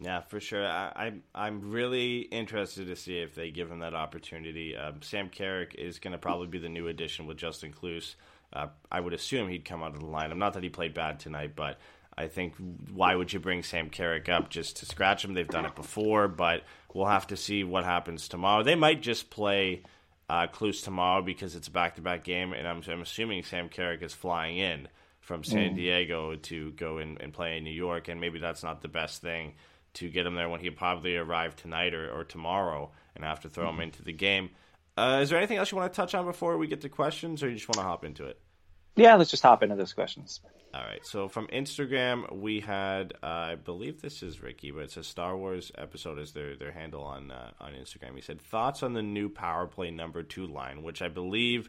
Yeah, for sure. I, I'm I'm really interested to see if they give him that opportunity. Um, Sam Carrick is going to probably be the new addition with Justin Kloos. Uh, I would assume he'd come out of the lineup. Not that he played bad tonight, but I think why would you bring Sam Carrick up just to scratch him? They've done it before, but we'll have to see what happens tomorrow. They might just play uh, Kloos tomorrow because it's a back-to-back game, and I'm, I'm assuming Sam Carrick is flying in from San Diego to go in and play in New York, and maybe that's not the best thing to get him there when he probably arrive tonight or, or tomorrow and have to throw him into the game. Uh, is there anything else you want to touch on before we get to questions, or you just want to hop into it? Yeah, let's just hop into those questions. All right. So from Instagram, we had uh, I believe this is Ricky, but it's a Star Wars episode is their their handle on uh, on Instagram. He said thoughts on the new power play number two line, which I believe.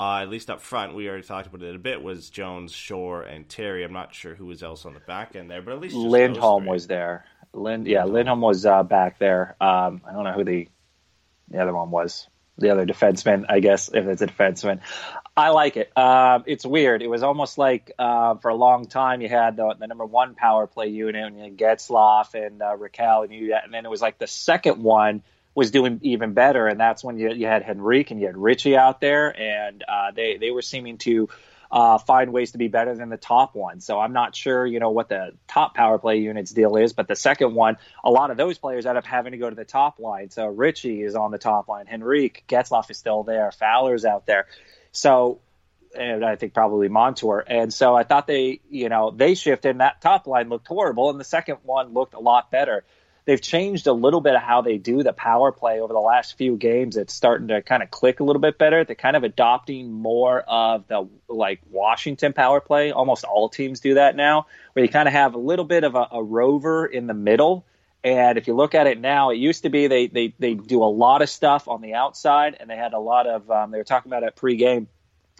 Uh, at least up front, we already talked about it a bit. Was Jones, Shore, and Terry? I'm not sure who was else on the back end there, but at least Lindholm was there. Lind, yeah, Lindholm was uh, back there. Um, I don't know who the the other one was. The other defenseman, I guess, if it's a defenseman. I like it. Um, it's weird. It was almost like uh, for a long time you had the, the number one power play unit, and you had Getzlaf and uh, Rakell, and you, and then it was like the second one was doing even better, and that's when you, you had Henrique and you had Ritchie out there, and uh, they they were seeming to uh, find ways to be better than the top one. So I'm not sure, you know, what the top power play unit's deal is, but the second one, a lot of those players end up having to go to the top line. So Ritchie is on the top line, Henrique, Getzlaf is still there, Fowler's out there. So and I think probably Montour. And so I thought they, you know, they shifted and that top line looked horrible and the second one looked a lot better. They've changed a little bit of how they do the power play over the last few games. It's starting to kind of click a little bit better. They're kind of adopting more of the like Washington power play. Almost all teams do that now, where you kind of have a little bit of a, a rover in the middle. And if you look at it now, it used to be they, they, they do a lot of stuff on the outside and they had a lot of, um, they were talking about it pregame,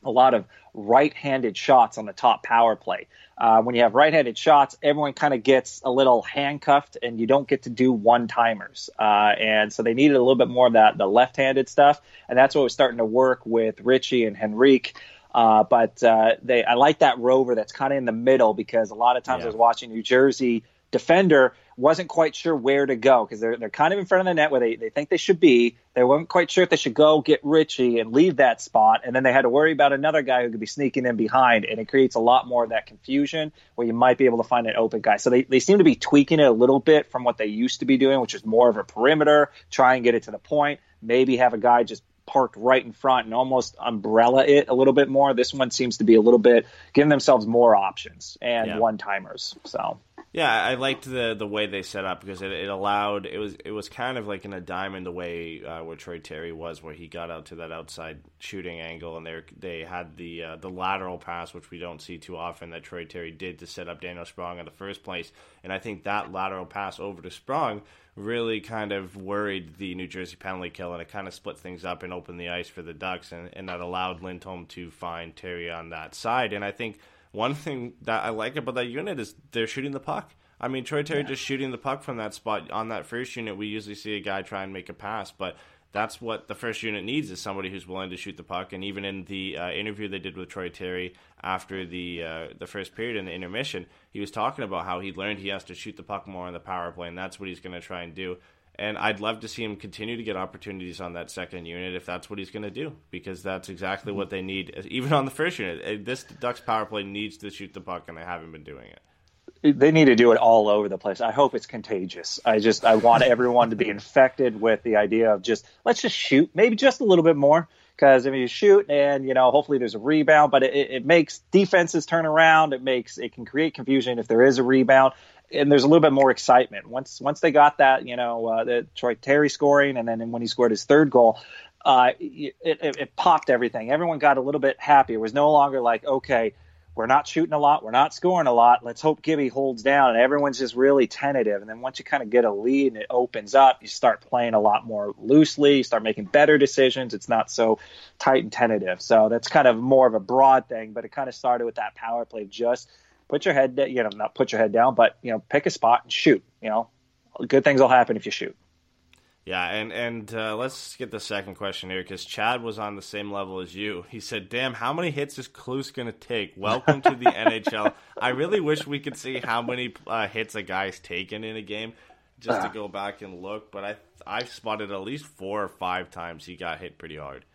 a lot of right-handed shots on the top power play. Uh, when you have right-handed shots, everyone kind of gets a little handcuffed, and you don't get to do one-timers. Uh, and so they needed a little bit more of that the left-handed stuff, and that's what was starting to work with Ritchie and Henrique. Uh, but uh, they, I like that rover that's kind of in the middle because a lot of times Yeah. I was watching New Jersey defender wasn't quite sure where to go because they're they're kind of in front of the net where they, they think they should be. They weren't quite sure if they should go get Ritchie and leave that spot, and then they had to worry about another guy who could be sneaking in behind, and it creates a lot more of that confusion where you might be able to find an open guy. So they, they seem to be tweaking it a little bit from what they used to be doing, which is more of a perimeter, try and get it to the point, maybe have a guy just parked right in front and almost umbrella it a little bit more. This one seems to be a little bit giving themselves more options and Yeah. one timers. So Yeah, I liked the the way they set up because it, it allowed it was it was kind of like in a diamond the way uh, where Troy Terry was, where he got out to that outside shooting angle, and they they had the uh, the lateral pass, which we don't see too often, that Troy Terry did to set up Daniel Sprong in the first place, and I think that lateral pass over to Sprong really kind of worried the New Jersey penalty kill, and it kind of split things up and opened the ice for the Ducks, and, and that allowed Lindholm to find Terry on that side, and I think one thing that I like about that unit is they're shooting the puck. I mean, Troy Terry just shooting the puck from that spot on that first unit. We usually see a guy try and make a pass, but that's what the first unit needs is somebody who's willing to shoot the puck. And even in the uh, interview they did with Troy Terry after the uh, the first period in the intermission, he was talking about how he learned he has to shoot the puck more on the power play, and that's what he's going to try and do. And I'd love to see him continue to get opportunities on that second unit if that's what he's going to do, because that's exactly what they need. Even on the first unit, this Ducks power play needs to shoot the puck, and they haven't been doing it. They need to do it all over the place. I hope it's contagious. I just I want everyone to be infected with the idea of just let's just shoot, maybe just a little bit more. Because if you shoot and you know hopefully there's a rebound, but it, it makes defenses turn around. It makes it can create confusion if there is a rebound, and there's a little bit more excitement once once they got that you know uh, the Troy Terry scoring, and then when he scored his third goal, uh, it, it, it popped everything. Everyone got a little bit happy. It was no longer like okay we're not shooting a lot, we're not scoring a lot. Let's hope Gibby holds down, and everyone's just really tentative. And then once you kind of get a lead and it opens up, you start playing a lot more loosely. You start making better decisions. It's not so tight and tentative. So that's kind of more of a broad thing, but it kind of started with that power play. Just put your head, you know, not put your head down, but you know, pick a spot and shoot. You know, good things will happen if you shoot. Yeah, and and uh, let's get the second question here because Chad was on the same level as you. He said, "Damn, how many hits is Kloos going to take? Welcome to the NHL." I really wish we could see how many uh, hits a guy's taken in a game, just to go back and look. But I I've spotted at least four or five times he got hit pretty hard.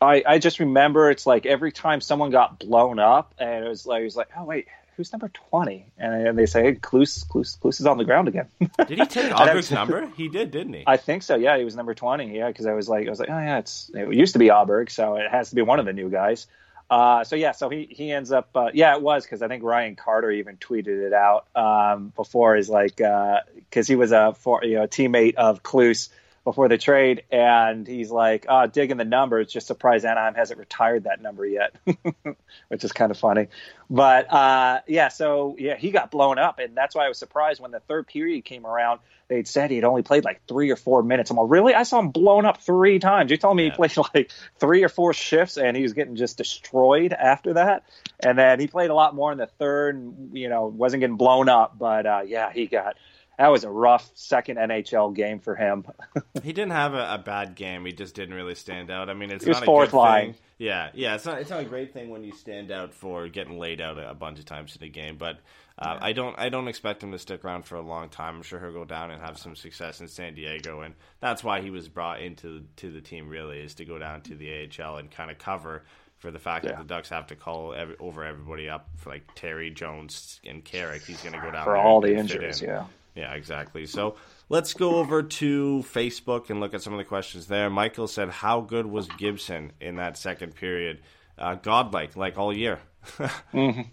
I, I just remember it's like every time someone got blown up, and it was like, it was like, oh wait, who's number twenty? And, and they say, hey, Kloos, Kloos, Kloos is on the ground again. Did he take Aberg's number? He did, didn't he? I think so. Yeah, he was number twenty. Yeah, because I was like, I was like, oh yeah, it's it used to be Aberg, so it has to be one of the new guys. Uh, so yeah, so he he ends up uh, yeah it was because I think Ryan Carter even tweeted it out um, before he's like because he was a for, you know teammate of Kloos before the trade and he's like uh, digging the numbers just surprised Anaheim hasn't retired that number yet which is kind of funny but uh, yeah so yeah he got blown up and that's why I was surprised when the third period came around they'd said he'd only played like three or four minutes. I'm like, really? I saw him blown up three times. You told me Yeah. he played like three or four shifts and he was getting just destroyed after that. And then he played a lot more in the third and, you know, wasn't getting blown up. But uh, yeah, he got that was a rough second NHL game for him. He didn't have a, a bad game. He just didn't really stand out. I mean, it's not a fourth good line. thing. Yeah, yeah. It's not. It's not a great thing when you stand out for getting laid out a, a bunch of times in a game. But uh, I don't. I don't expect him to stick around for a long time. I'm sure he'll go down and have some success in San Diego, and that's why he was brought into to the team. Really, is to go down to the AHL and kind of cover. For the fact Yeah. that the Ducks have to call every, over everybody up for like Terry Jones and Carrick, he's going to go down For all the injuries, in. yeah. Yeah, exactly. So let's go over to Facebook and look at some of the questions there. Michael said, "How good was Gibson in that second period? Uh, godlike, like all year." He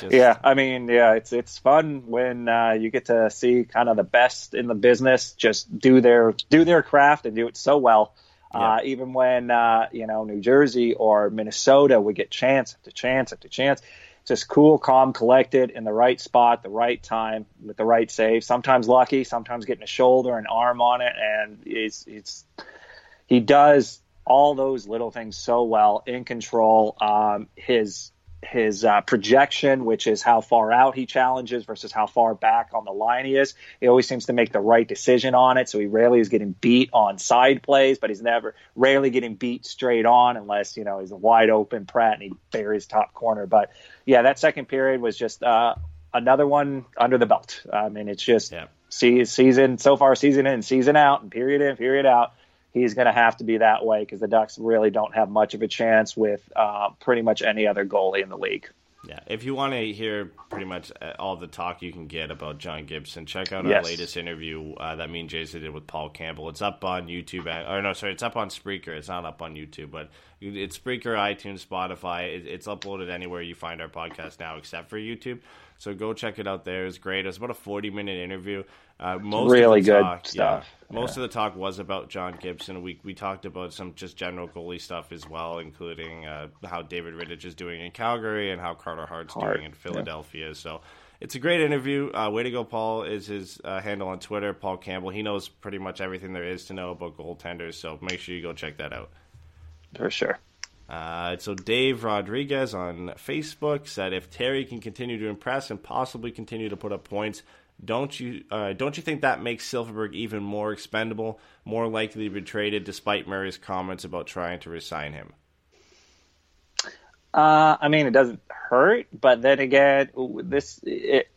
just- Yeah, I mean, yeah, it's it's fun when uh, you get to see kind of the best in the business just do their do their craft and do it so well. Uh, even when uh, you know New Jersey or Minnesota would get chance after chance after chance, just cool, calm, collected in the right spot, the right time with the right save. Sometimes lucky, sometimes getting a shoulder, an arm on it, and it's it's he does all those little things so well in control. Um, his his uh, projection, which is how far out he challenges versus how far back on the line he is. He always seems to make the right decision on it. So he rarely is getting beat on side plays, but he's never rarely getting beat straight on unless you know he's a wide open Bratt and he buries top corner. But yeah, that second period was just uh, another one under the belt. I mean, it's just Yeah. see season so far, season in, season out, and period in, period out. He's going to have to be that way because the Ducks really don't have much of a chance with uh, pretty much any other goalie in the league. Yeah, if you want to hear pretty much uh, all the talk you can get about John Gibson, check out our Yes. latest interview uh, that me and Jason did with Paul Campbell. It's up on YouTube, and, or no, sorry, it's up on Spreaker. It's not up on YouTube, but it's Spreaker, iTunes, Spotify. It's uploaded anywhere you find our podcast now, except for YouTube. So go check it out there. It's great. It was about a forty-minute interview. Uh, most Really of the good talk, stuff. Yeah, most of the talk was about John Gibson. We we talked about some just general goalie stuff as well, including uh, how David Rittich is doing in Calgary and how Carter Hart's Hart, doing in Philadelphia. So it's a great interview. Uh, way to go, Paul is his uh, handle on Twitter. Paul Campbell. He knows pretty much everything there is to know about goaltenders. So make sure you go check that out. For sure. Uh, so Dave Rodriguez on Facebook said, "If Terry can continue to impress and possibly continue to put up points, don't you uh, don't you think that makes Silfverberg even more expendable, more likely to be traded, despite Murray's comments about trying to resign him?" Uh, I mean, it doesn't hurt, but then again, this it,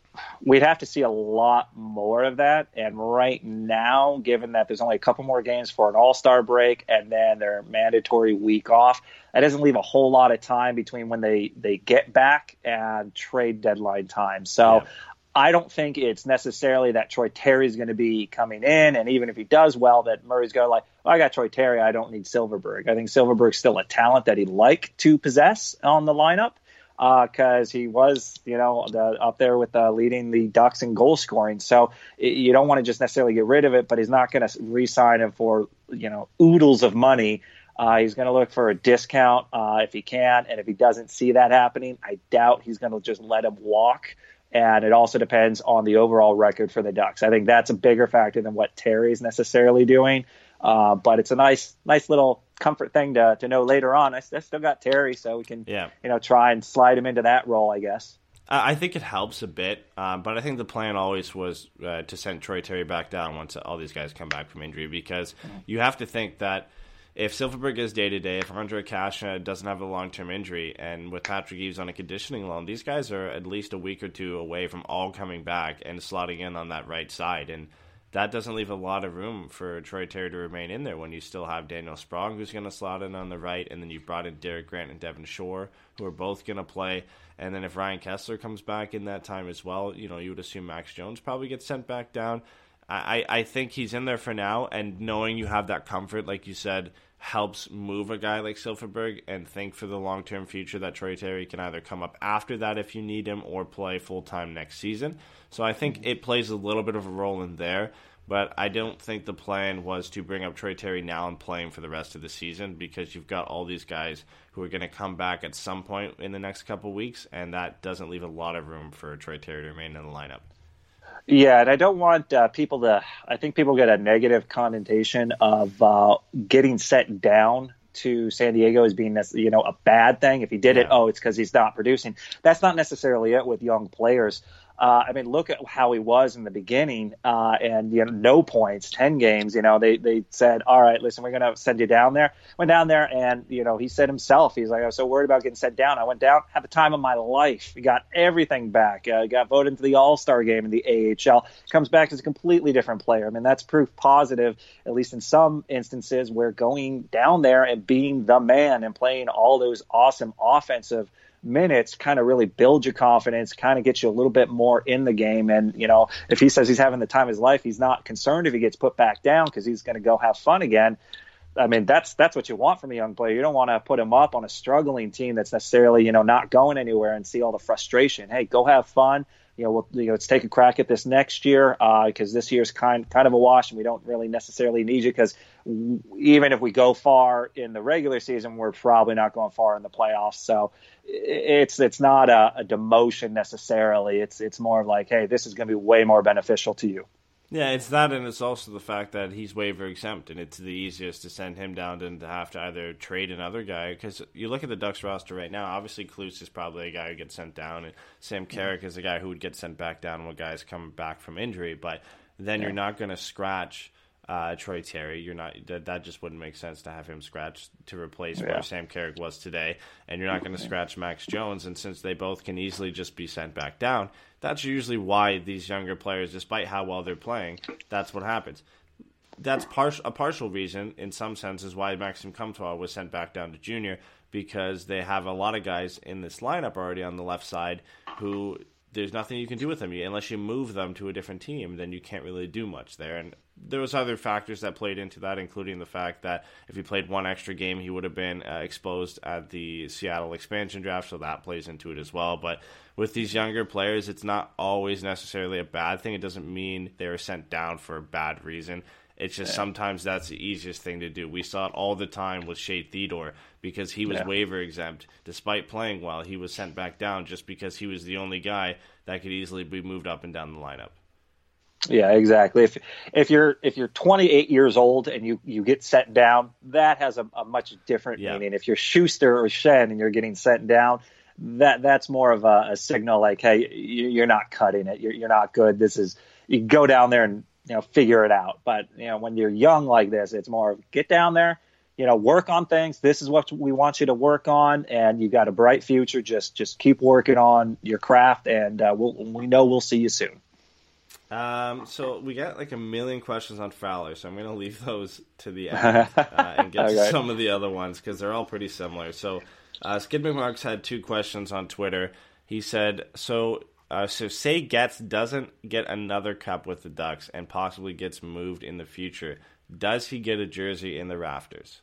we'd have to see a lot more of that. And right now, given that there's only a couple more games for an All Star break and then their mandatory week off, that doesn't leave a whole lot of time between when they they get back and trade deadline time. So. Yeah. I don't think it's necessarily that Troy Terry's going to be coming in, and even if he does well, that Murray's going to like, oh, I got Troy Terry, I don't need Silfverberg. I think Silfverberg's still a talent that he'd like to possess on the lineup because he was, you know, the, up there with uh, leading the Ducks in goal scoring. So i you don't want to just necessarily get rid of it, but he's not going to re-sign him for, you know, oodles of money. Uh, he's going to look for a discount uh, if he can, and if he doesn't see that happening, I doubt he's going to just let him walk and it also depends on the overall record for the Ducks. I think that's a bigger factor than what Terry's necessarily doing. Uh, but it's a nice, nice little comfort thing to, to know later on. I, I still got Terry, so we can, Yeah. you know, try and slide him into that role, I guess. I think it helps a bit, um, but I think the plan always was uh, to send Troy Terry back down once all these guys come back from injury because you have to think that if Silfverberg is day to day, if Ondrej Kase doesn't have a long term injury, and with Patrick Eaves on a conditioning loan, these guys are at least a week or two away from all coming back and slotting in on that right side. And that doesn't leave a lot of room for Troy Terry to remain in there when you still have Daniel Sprong, who's going to slot in on the right, and then you've brought in Derek Grant and Devin Shore, who are both going to play. And then if Ryan Kesler comes back in that time as well, you know, you would assume Max Jones probably gets sent back down. I, I think he's in there for now, and knowing you have that comfort, like you said, helps move a guy like Silfverberg and think for the long term future that Troy Terry can either come up after that if you need him or play full time next season. So I think mm-hmm. it plays a little bit of a role in there. But I don't think the plan was to bring up Troy Terry now and play him for the rest of the season because you've got all these guys who are going to come back at some point in the next couple weeks, and that doesn't leave a lot of room for Troy Terry to remain in the lineup. Yeah, and I don't want uh, people to. I think people get a negative connotation of uh, getting sent down to San Diego as being you know a bad thing. If he did it, oh, it's because he's not producing. That's not necessarily it with young players. Uh, I mean, look at how he was in the beginning, uh, and you know, no points, ten games. You know, they they said, all right, listen, we're going to send you down there. Went down there, and you know, he said himself, he's like, I was so worried about getting sent down. I went down, had the time of my life. He got everything back. Uh, got voted into the All Star game in the AHL. Comes back as a completely different player. I mean, that's proof positive, at least in some instances, where going down there and being the man and playing all those awesome offensive minutes kind of really build your confidence, kind of get you a little bit more in the game. And, you know, if he says he's having the time of his life, he's not concerned if he gets put back down because he's going to go have fun again. I mean, that's that's what you want from a young player. You don't want to put him up on a struggling team that's necessarily, you know, not going anywhere and see all the frustration. Hey, go have fun. You know, we'll, you know, let's take a crack at this next year because uh, this year's kind kind of a wash, and we don't really necessarily need you because even if we go far in the regular season, we're probably not going far in the playoffs. So it's it's not a, a demotion necessarily. It's it's more of like, hey, this is going to be way more beneficial to you. Yeah, it's that, and it's also the fact that he's waiver exempt, and it's the easiest to send him down than to have to either trade another guy. Because you look at the Ducks roster right now, obviously Kloos is probably a guy who gets sent down, and Sam Carrick mm-hmm. is a guy who would get sent back down when guys come back from injury. But then yeah. you're not going to scratch uh, Troy Terry. You're not that that just wouldn't make sense to have him scratch to replace yeah. where Sam Carrick was today, and you're not going to scratch Max Jones. And since they both can easily just be sent back down, that's usually why these younger players, despite how well they're playing, that's what happens. That's par- a partial reason, in some senses, why Maxim Comtois was sent back down to junior because they have a lot of guys in this lineup already on the left side who there's nothing you can do with them unless you move them to a different team. Then you can't really do much there. And there was other factors that played into that, including the fact that if he played one extra game, he would have been uh, exposed at the Seattle expansion draft, so that plays into it as well. But with these younger players, it's not always necessarily a bad thing. It doesn't mean they were sent down for a bad reason. It's just yeah. sometimes that's the easiest thing to do. We saw it all the time with Shea Theodore because he was yeah. waiver exempt. Despite playing well, he was sent back down just because he was the only guy that could easily be moved up and down the lineup. Yeah, exactly. If if you're if you're 28 years old and you you get sent down, that has a, a much different yeah. meaning. If you're Sustr or Schenn and you're getting sent down, that that's more of a, a signal like, hey, you're not cutting it. You're, you're not good. This is you go down there and you know figure it out. But you know when you're young like this, it's more of get down there, you know, work on things. This is what we want you to work on, and you've got a bright future. Just just keep working on your craft, and uh, we'll, we know we'll see you soon. Um, so we got like a million questions on Fowler, so I'm going to leave those to the end uh, and get okay. to some of the other ones because they're all pretty similar. So, uh, Skid McMarks had two questions on Twitter. He said, "So, uh, so say Getz doesn't get another cup with the Ducks and possibly gets moved in the future. Does he get a jersey in the rafters?"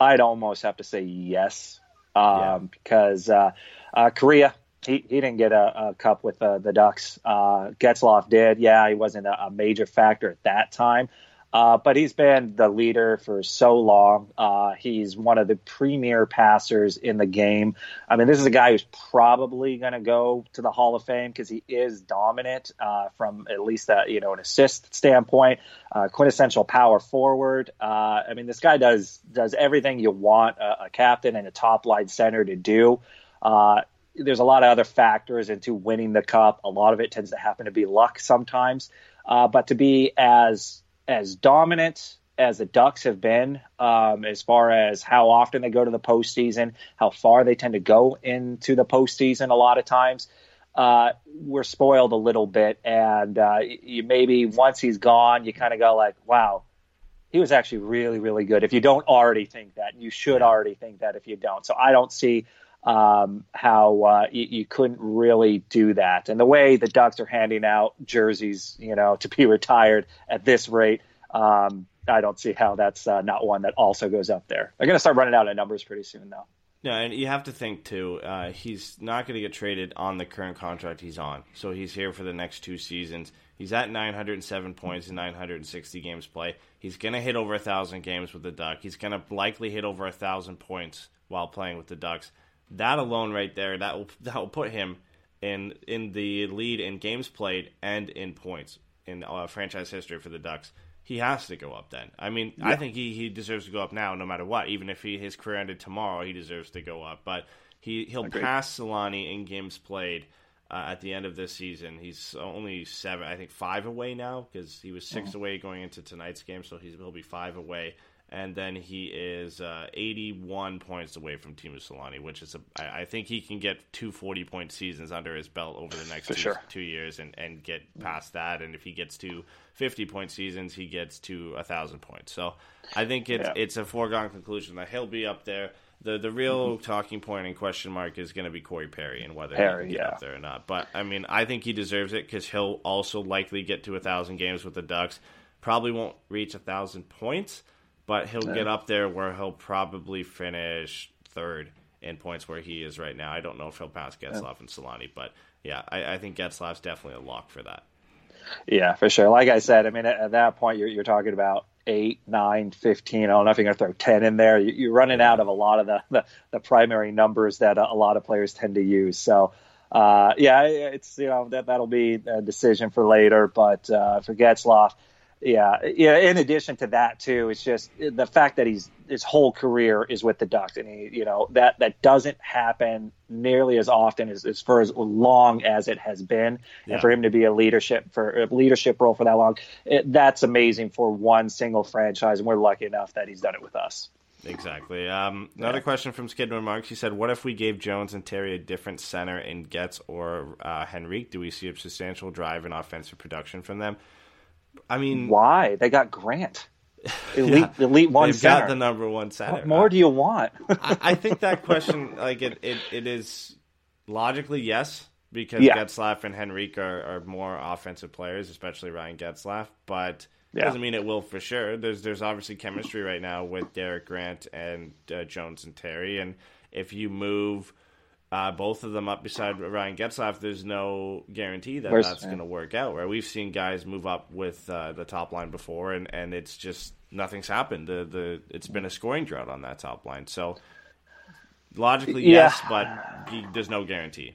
I'd almost have to say yes, um, yeah. because uh, uh, Kariya he, he didn't get a, a cup with uh, the Ducks. Uh, Getzlaf did. Yeah, he wasn't a, a major factor at that time. Uh, but he's been the leader for so long. Uh, he's one of the premier passers in the game. I mean, this is a guy who's probably going to go to the Hall of Fame because he is dominant uh, from at least a, you know an assist standpoint. Uh, quintessential power forward. Uh, I mean, this guy does does everything you want a, a captain and a top line center to do. There's a lot of other factors into winning the cup. A lot of it tends to happen to be luck sometimes. Uh, but to be as as dominant as the Ducks have been, um, as far as how often they go to the postseason, how far they tend to go into the postseason, a lot of times, uh, we're spoiled a little bit. And uh, you maybe once he's gone, you kind of go like, wow, he was actually really, really good. If you don't already think that, you should already think that if you don't. So I don't see um, how uh, you, you, couldn't really do that. And the way the Ducks are handing out jerseys, you know, to be retired at this rate, um, I don't see how that's uh, not one that also goes up there. They're going to start running out of numbers pretty soon, though. Yeah, and you have to think too. Uh, he's not going to get traded on the current contract he's on, so he's here for the next two seasons. He's at 907 points in 960 games play. He's going to hit over a thousand games with the Duck. He's going to likely hit over a thousand points while playing with the Ducks. That alone, right there, that will that will put him in in the lead in games played and in points in uh, franchise history for the Ducks. He has to go up then. I mean, I think he, he deserves to go up now, no matter what. Even if he, his career ended tomorrow, he deserves to go up. But he he'll Agreed. pass Selanne in games played uh, at the end of this season. He's only seven, I think five away now because he was 6 away going into tonight's game, so he's, he'll be five away. And then he is uh, 81 points away from Teemu Selanne, which is a, I, I think he can get two 40 point seasons under his belt over the next two, sure. two years and, and get past that. And if he gets to 50 point seasons, he gets to a thousand points. So I think it's Yeah. it's a foregone conclusion that he'll be up there. The the real talking point and question mark is going to be Corey Perry and whether Perry, he can get yeah. up there or not. But I mean, I think he deserves it because he'll also likely get to a thousand games with the Ducks. Probably won't reach a thousand points, but he'll get up there where he'll probably finish third in points where he is right now. I don't know if he'll pass Getzlaf and Selanne, but yeah, I, I think Getzlaf's definitely a lock for that. Yeah, for sure. Like I said, I mean, at, at that point, you're, you're talking about eight, nine, 15. I don't know if you're going to throw 10 in there. You, you're running out of a lot of the, the, the primary numbers that a, a lot of players tend to use. So, uh, yeah, it's, you know, that, that'll be a decision for later. But uh, for Getzlaf, yeah, yeah. In addition to that, too, it's just the fact that he's his whole career is with the Ducks, and he, you know, that that doesn't happen nearly as often as, as for as long as it has been, Yeah. and for him to be a leadership for a leadership role for that long, it, that's amazing for one single franchise, and we're lucky enough that he's done it with us. Exactly. Um, another question from Skidmore Marks. He said, "What if we gave Jones and Terry a different center in Getz or uh, Henrique? Do we see a substantial drive in offensive production from them?" I mean, Why they got Grant, elite, elite one they've center. got the number one center. what more do you want? I, I think that question, like it, it, it is logically yes because Yeah. Getzlaf and Henrique are, are more offensive players, especially Ryan Getzlaf. But Yeah. doesn't mean it will for sure. There's there's obviously chemistry right now with Derek Grant and uh, Jones and Terry, and if you move. Uh, both of them up beside Ryan Getzlaf, there's no guarantee that Where's- that's going to work out. Where we've seen guys move up with uh, the top line before, and, and it's just nothing's happened. The the it's been a scoring drought on that top line. So logically, Yeah. yes, but he, there's no guarantee.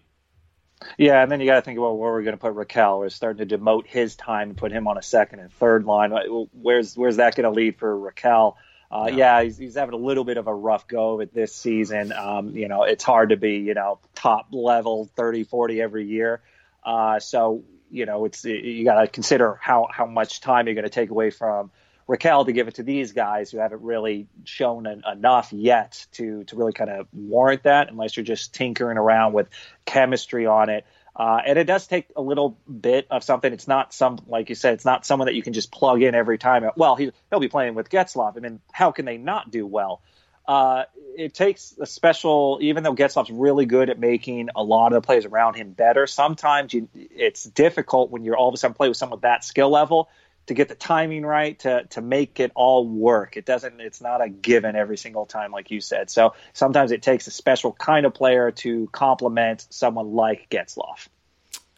Yeah, and then you got to think about where we're going to put Rakell. We're starting to demote his time and put him on a second and third line. Where's where's that going to lead for Rakell? Uh, yeah, he's, he's having a little bit of a rough go of it this season. Um, you know, it's hard to be, you know, top level 30, 40 every year. Uh, so, you know, it's you got to consider how, how much time you're going to take away from Rakell to give it to these guys who haven't really shown en- enough yet to, to really kind of warrant that unless you're just tinkering around with chemistry on it. Uh, and it does take a little bit of something. It's not some, like you said, it's not someone that you can just plug in every time. Well, he, he'll be playing with Getzlaf. I mean, how can they not do well? Uh, it takes a special, even though Getzlaf's really good at making a lot of the players around him better, sometimes you, it's difficult when you're all of a sudden play with someone with that skill level to get the timing right to to make it all work. It doesn't. It's not a given every single time, like you said. So sometimes it takes a special kind of player to complement someone like Getzlaf.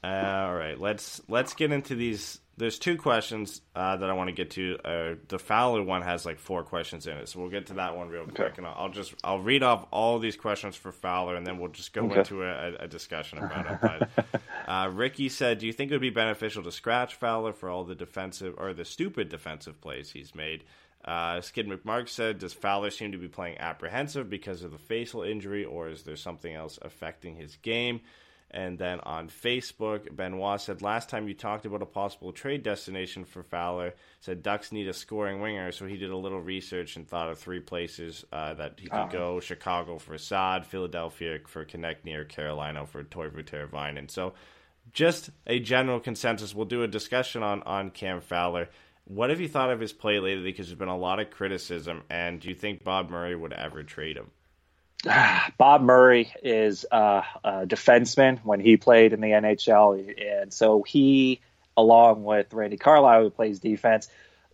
Uh, all right, let's let's get into these. There's two questions uh, that I want to get to. Uh, the Fowler one has like four questions in it, so we'll get to that one real quick, and I'll, I'll just I'll read off all these questions for Fowler, and then we'll just go Okay. into a, a discussion about it. But uh, Ricky said, "Do you think it would be beneficial to scratch Fowler for all the defensive or the stupid defensive plays he's made?" Uh, Skid McMark said, "Does Fowler seem to be playing apprehensive because of the facial injury, or is there something else affecting his game?" And then on Facebook, Benoit said, Last time you talked about a possible trade destination for Fowler, said Ducks need a scoring winger. So he did a little research and thought of three places uh, that he could go Chicago for Assad, Philadelphia for Konecny, or Carolina for Teuvo Teravainen. And so just a general consensus. We'll do a discussion on, on Cam Fowler. What have you thought of his play lately? Because there's been a lot of criticism. And do you think Bob Murray would ever trade him? Bob Murray is uh, a defenseman when he played in the NHL, and so he, along with Randy Carlyle, who plays defense,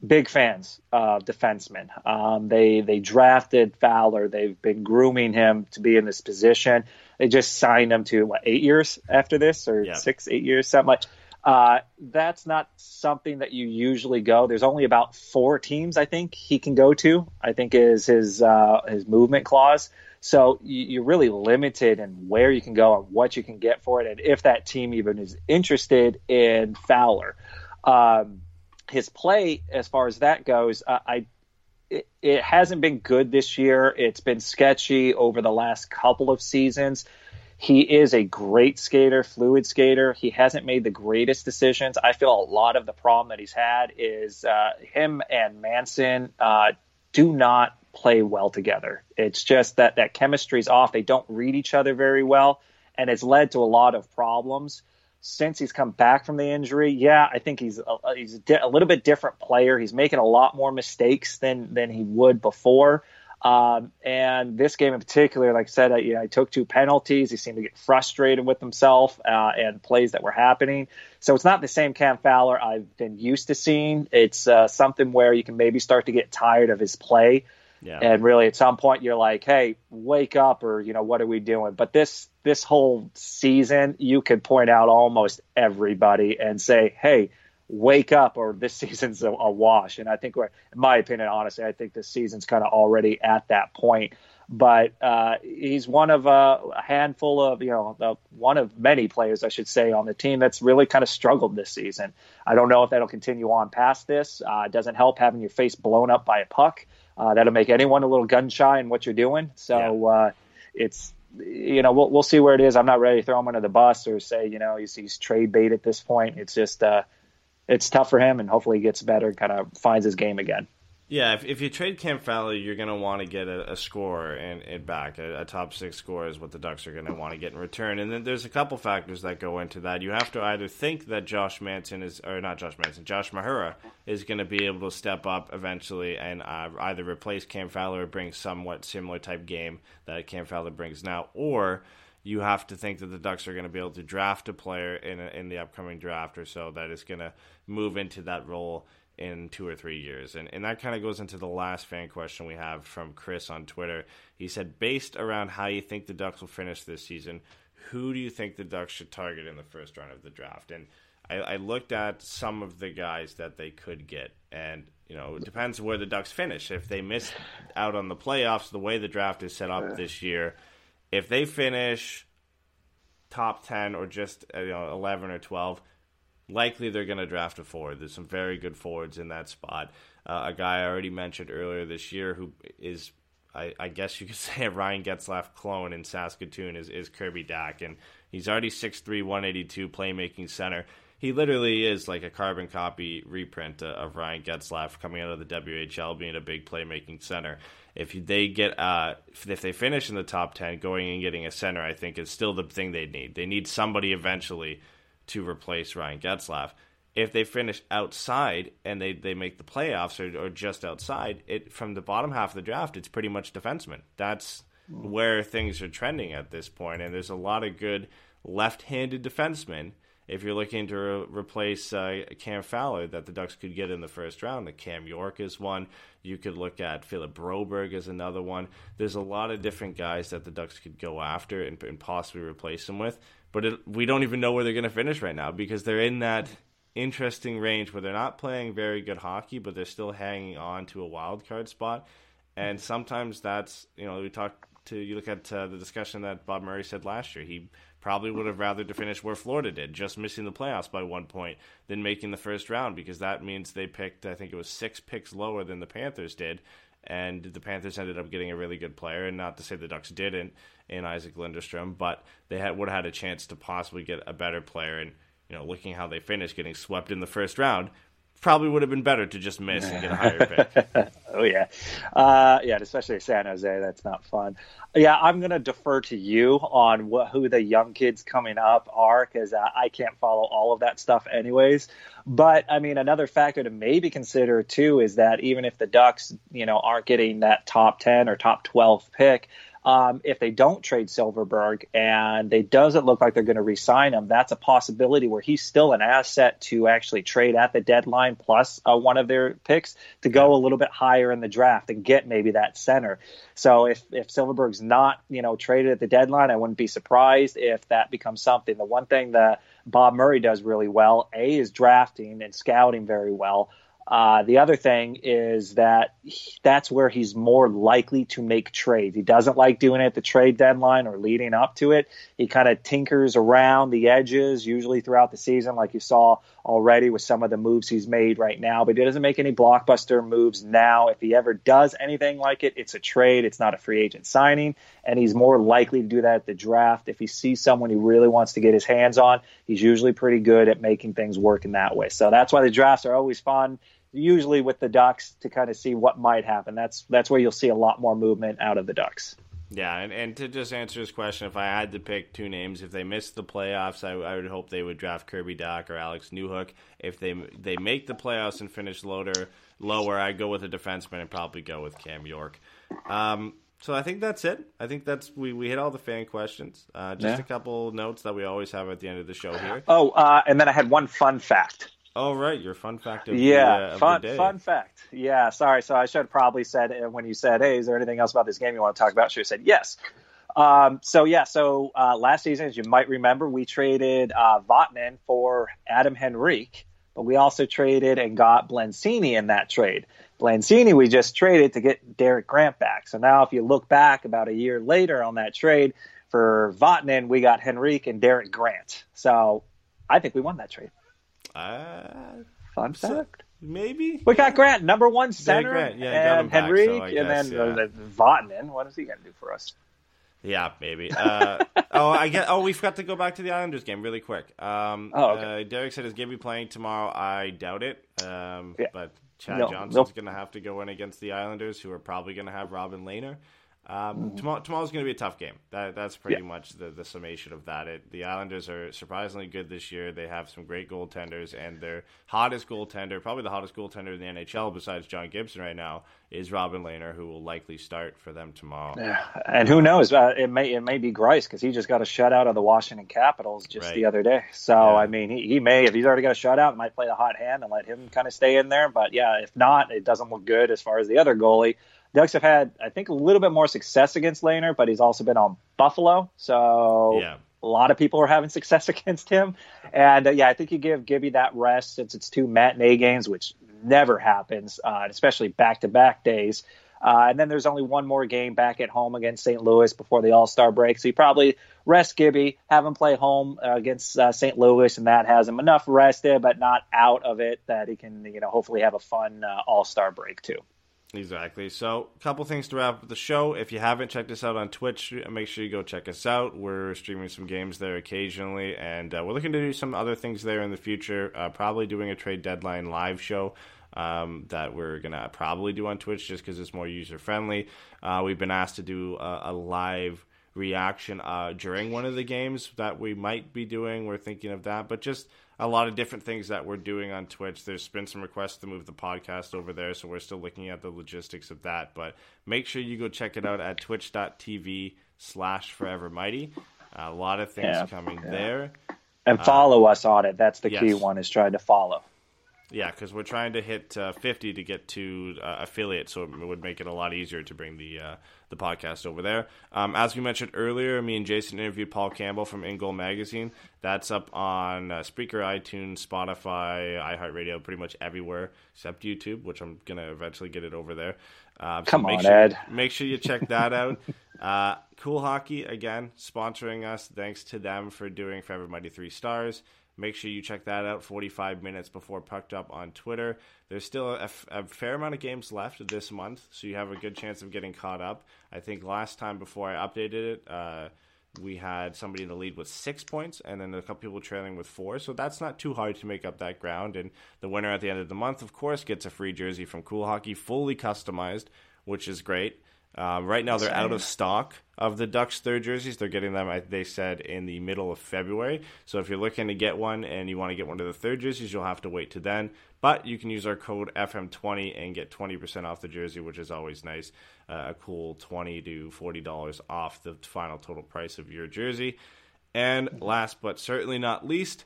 big fans of defensemen. Um, they they drafted Fowler. They've been grooming him to be in this position. They just signed him to what eight years after this, or Yeah. six, eight years, something like. Uh, that's not something that you usually go. There's only about four teams I think he can go to. I think is his uh, his movement clause. So you, you're really limited in where you can go and what you can get for it, and if that team even is interested in Fowler. Um, his play, as far as that goes, uh, I it, it hasn't been good this year. It's been sketchy over the last couple of seasons. He is a great skater, fluid skater. He hasn't made the greatest decisions. I feel a lot of the problem that he's had is uh, him and Manson uh, do not play well together. It's just that that chemistry's off. They don't read each other very well, and it's led to a lot of problems since he's come back from the injury. Yeah, I think he's a, he's a, a little bit different player. He's making a lot more mistakes than than he would before. Um, and this game in particular, like I said, I, you know, I took two penalties. He seemed to get frustrated with himself uh, and plays that were happening. So it's not the same Cam Fowler I've been used to seeing. It's uh, something where you can maybe start to get tired of his play. Yeah. And really, at some point, you're like, "Hey, wake up!" or you know, "What are we doing?" But this this whole season, you could point out almost everybody and say, "Hey, wake up!" or "This season's a, a wash." And I think, we're, in my opinion, honestly, I think this season's kind of already at that point. But uh, he's one of a, a handful of, you know, uh, one of many players, I should say, on the team that's really kind of struggled this season. I don't know if that'll continue on past this. Uh, it doesn't help having your face blown up by a puck. Uh, that'll make anyone a little gun shy in what you're doing. So uh, it's you know we'll we'll see where it is. I'm not ready to throw him under the bus or say you know he's he's trade bait at this point. It's just uh, it's tough for him, and hopefully he gets better kind of finds his game again. Yeah, if, if you trade Cam Fowler, you're going to want to get a, a score and back. A, a top six score is what the Ducks are going to want to get in return. And then there's a couple factors that go into that. You have to either think that Josh Manson is, or not Josh Manson, Josh Mahura is going to be able to step up eventually and uh, either replace Cam Fowler or bring somewhat similar type game that Cam Fowler brings now, or you have to think that the Ducks are going to be able to draft a player in a, in the upcoming draft or so that is going to move into that role in two or three years. And, and that kind of goes into the last fan question we have from Chris on Twitter. He said, based around how you think the Ducks will finish this season, who do you think the Ducks should target in the first round of the draft? And I, I looked at some of the guys that they could get, and you know it depends where the Ducks finish. If they miss out on the playoffs, the way the draft is set up this year, if they finish top ten or just uh, you know eleven or twelve, likely they're going to draft a forward. There's some very good forwards in that spot. Uh, a guy I already mentioned earlier this year who is, I, I guess you could say, a Ryan Getzlaf clone in Saskatoon is, is Kirby Dach. And he's already 6'3, 182 playmaking center. He literally is like a carbon copy reprint uh, of Ryan Getzlaf coming out of the WHL, being a big playmaking center. If they get, uh, if they finish in the top ten, going and getting a center, I think is still the thing they need. They need somebody eventually to replace Ryan Getzlaf. If they finish outside and they, they make the playoffs or, or just outside, it from the bottom half of the draft, it's pretty much defensemen. That's where things are trending at this point, and there's a lot of good left-handed defensemen. If you're looking to re- replace uh, Cam Fowler, that the Ducks could get in the first round, the Cam York is one. You could look at Philip Broberg as another one. There's a lot of different guys that the Ducks could go after and, and possibly replace them with but it, we don't even know where they're going to finish right now because they're in that interesting range where they're not playing very good hockey, but they're still hanging on to a wild card spot. And sometimes that's you know we talk to you look at uh, the discussion that Bob Murray said last year. He probably would have rather to finish where Florida did, just missing the playoffs by one point, than making the first round because that means they picked I think it was six picks lower than the Panthers did. And the Panthers ended up getting a really good player, and not to say the Ducks didn't in Isac Lundeström, but they had would have had a chance to possibly get a better player. And you know, looking how they finished, getting swept in the first round, probably would have been better to just miss and get a higher pick. oh yeah, uh, yeah, especially San Jose. That's not fun. Yeah, I'm gonna defer to you on what who the young kids coming up are because uh, I can't follow all of that stuff anyways. But I mean, another factor to maybe consider too is that even if the Ducks, you know, aren't getting that top ten or top twelve pick, um, if they don't trade Silfverberg and it doesn't look like they're going to re-sign him, that's a possibility where he's still an asset to actually trade at the deadline plus uh, one of their picks to go a little bit higher in the draft and get maybe that center. So if if Silfverberg's not you know traded at the deadline, I wouldn't be surprised if that becomes something. The one thing that Bob Murray does really well, a is drafting and scouting very well. Uh, the other thing is that he, that's where he's more likely to make trades. He doesn't like doing it at the trade deadline or leading up to it. He kind of tinkers around the edges, usually throughout the season, like you saw already with some of the moves he's made right now. But he doesn't make any blockbuster moves now. If he ever does anything like it, it's a trade. It's not a free agent signing, and he's more likely to do that at the draft. If he sees someone he really wants to get his hands on, he's usually pretty good at making things work in that way. So that's why the drafts are always fun usually with the Ducks to kind of see what might happen. That's that's where you'll see a lot more movement out of the Ducks. Yeah, and, and to just answer this question, if I had to pick two names, if they missed the playoffs, I, I would hope they would draft Kirby Dach or Alex Newhook. If they they make the playoffs and finish loader lower, I'd go with a defenseman and probably go with Cam York. Um, so I think that's it. I think that's we, we hit all the fan questions. Uh, just Yeah. a couple notes that we always have at the end of the show here. Oh, uh, and then I had one fun fact. Oh right, your fun fact of yeah, the, uh, fun the fun fact. Yeah, sorry. So I should probably said uh, when you said, "Hey, is there anything else about this game you want to talk about?" I should have said yes. Um, so yeah, so uh, last season, as you might remember, we traded uh, Vatanen for Adam Henrique, but we also traded and got Blandisi in that trade. Blandisi we just traded to get Derek Grant back. So now, if you look back about a year later on that trade for Vatanen, we got Henrique and Derek Grant. So I think we won that trade. Uh, Fun So- fact. maybe. We got Grant, number one center, yeah, him and back, so and guess, then yeah. uh, What is he going to do for us? Yeah, maybe. Uh, oh, I get. Oh, we forgot to go back to the Islanders game really quick. Um, Oh, okay. uh, Derek said is Gibby playing tomorrow. I doubt it. Um, Yeah. But Chad No, Johnson's nope. going to have to go in against the Islanders, who are probably going to have Robin Lehner. Um, Mm-hmm. tomorrow, tomorrow's going to be a tough game. That, that's pretty much the, the summation of that. It, the Islanders are surprisingly good this year. They have some great goaltenders, and their hottest goaltender, probably the hottest goaltender in the NHL besides John Gibson right now, is Robin Lehner, who will likely start for them tomorrow. Yeah, and who knows? Uh, it may it may be Greiss because he just got a shutout of the Washington Capitals just Right. the other day. So Yeah. I mean, he, he may if he's already got a shutout, might play the hot hand and let him kind of stay in there. But yeah, if not, it doesn't look good as far as the other goalie. Ducks have had, I think, a little bit more success against Lehner, but he's also been on Buffalo. So Yeah. a lot of people are having success against him. And uh, yeah, I think you give Gibby that rest since it's two matinee games, which never happens, uh, especially back to back days. Uh, and then there's only one more game back at home against St. Louis before the All Star break. So you probably rest Gibby, have him play home uh, against uh, St. Louis, and that has him enough rested, but not out of it that he can, you know, hopefully have a fun uh, All Star break too. Exactly. So, a couple things to wrap up the show. If you haven't checked us out on Twitch, make sure you go check us out. We're streaming some games there occasionally, and uh, we're looking to do some other things there in the future. Uh, probably doing a trade deadline live show um, that we're gonna probably do on Twitch just because it's more user friendly. Uh, we've been asked to do a, a live reaction uh, during one of the games that we might be doing. We're thinking of that, but just a lot of different things that we're doing on Twitch. There's been some requests to move the podcast over there, so we're still looking at the logistics of that. But make sure you go check it out at twitch.tv slash forever mighty. A lot of things Yeah, coming there. And follow uh, us on it. That's the key one is trying to follow. Yeah, because we're trying to hit uh, 50 to get to uh, affiliate, so it would make it a lot easier to bring the uh, the podcast over there. Um, as we mentioned earlier, me and Jason interviewed Paul Campbell from In Goal Magazine. That's up on uh, Spreaker, iTunes, Spotify, iHeartRadio, pretty much everywhere except YouTube, which I'm gonna eventually get it over there. Uh, so Come make on, sure, Ed. Make sure you check that out. Uh, cool Hockey again sponsoring us. Thanks to them for doing Forever Mighty Three Stars. Make sure you check that out 45 minutes before Pucked Up on Twitter. There's still a, fair amount of games left this month, so you have a good chance of getting caught up. I think last time before I updated it, uh, we had somebody in the lead with six points, and then a couple people trailing with four. So that's not too hard to make up that ground. And the winner at the end of the month, of course, gets a free jersey from Cool Hockey, fully customized, which is great. Um, right now, they're out of stock of the Ducks third jerseys. They're getting them, they said, in the middle of February. So if you're looking to get one and you want to get one of the third jerseys, you'll have to wait to then. But you can use our code FM20 and get 20% off the jersey, which is always nice. Uh, a cool 20 to $40 off the final total price of your jersey. And last but certainly not least,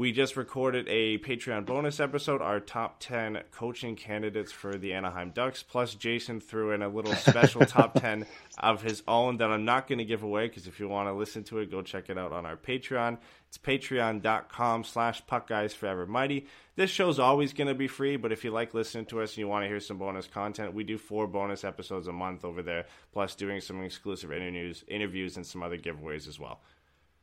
we just recorded a Patreon bonus episode, our top 10 coaching candidates for the Anaheim Ducks. Plus, Jason threw in a little special top 10 of his own that I'm not going to give away because if you want to listen to it, go check it out on our Patreon. It's patreon.com slash puckguysforevermighty. This show's always going to be free, but if you like listening to us and you want to hear some bonus content, we do four bonus episodes a month over there, plus doing some exclusive interviews, interviews and some other giveaways as well.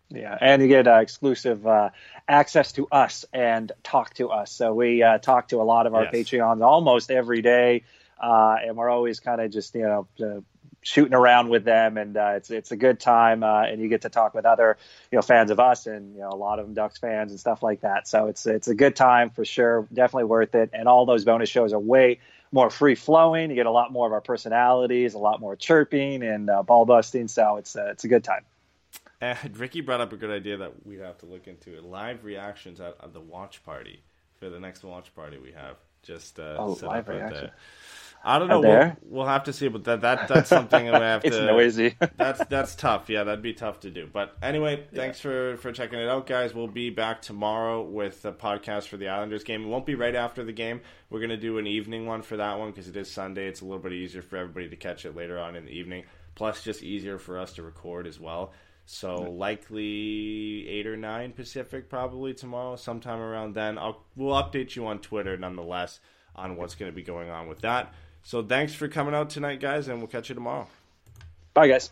Yeah, and you get uh, exclusive uh, access to us and talk to us. So we uh, talk to a lot of our Yes. Patreons almost every day, uh, and we're always kind of just you know uh, shooting around with them, and uh, it's it's a good time, uh, and you get to talk with other you know fans of us, and you know a lot of them Ducks fans and stuff like that. So it's it's a good time for sure, definitely worth it. And all those bonus shows are way more free flowing. You get a lot more of our personalities, a lot more chirping and uh, ball busting. So it's uh, it's a good time. Ricky brought up a good idea that we have to look into live reactions at, at the watch party for the next watch party we have. Just uh, Oh, set live up reaction. there. I don't know. We'll, we'll have to see, but that, that that's something that we have to It's noisy. that's that's tough. Yeah, that'd be tough to do. But anyway, thanks for for checking it out, guys. We'll be back tomorrow with a podcast for the Islanders game. It won't be right after the game. We're gonna do an evening one for that one because it is Sunday. It's a little bit easier for everybody to catch it later on in the evening. Plus, just easier for us to record as well. So likely eight or nine Pacific probably tomorrow, sometime around then. I'll we'll update you on Twitter nonetheless on what's going to be going on with that. So thanks for coming out tonight, guys, and we'll catch you tomorrow. Bye, guys.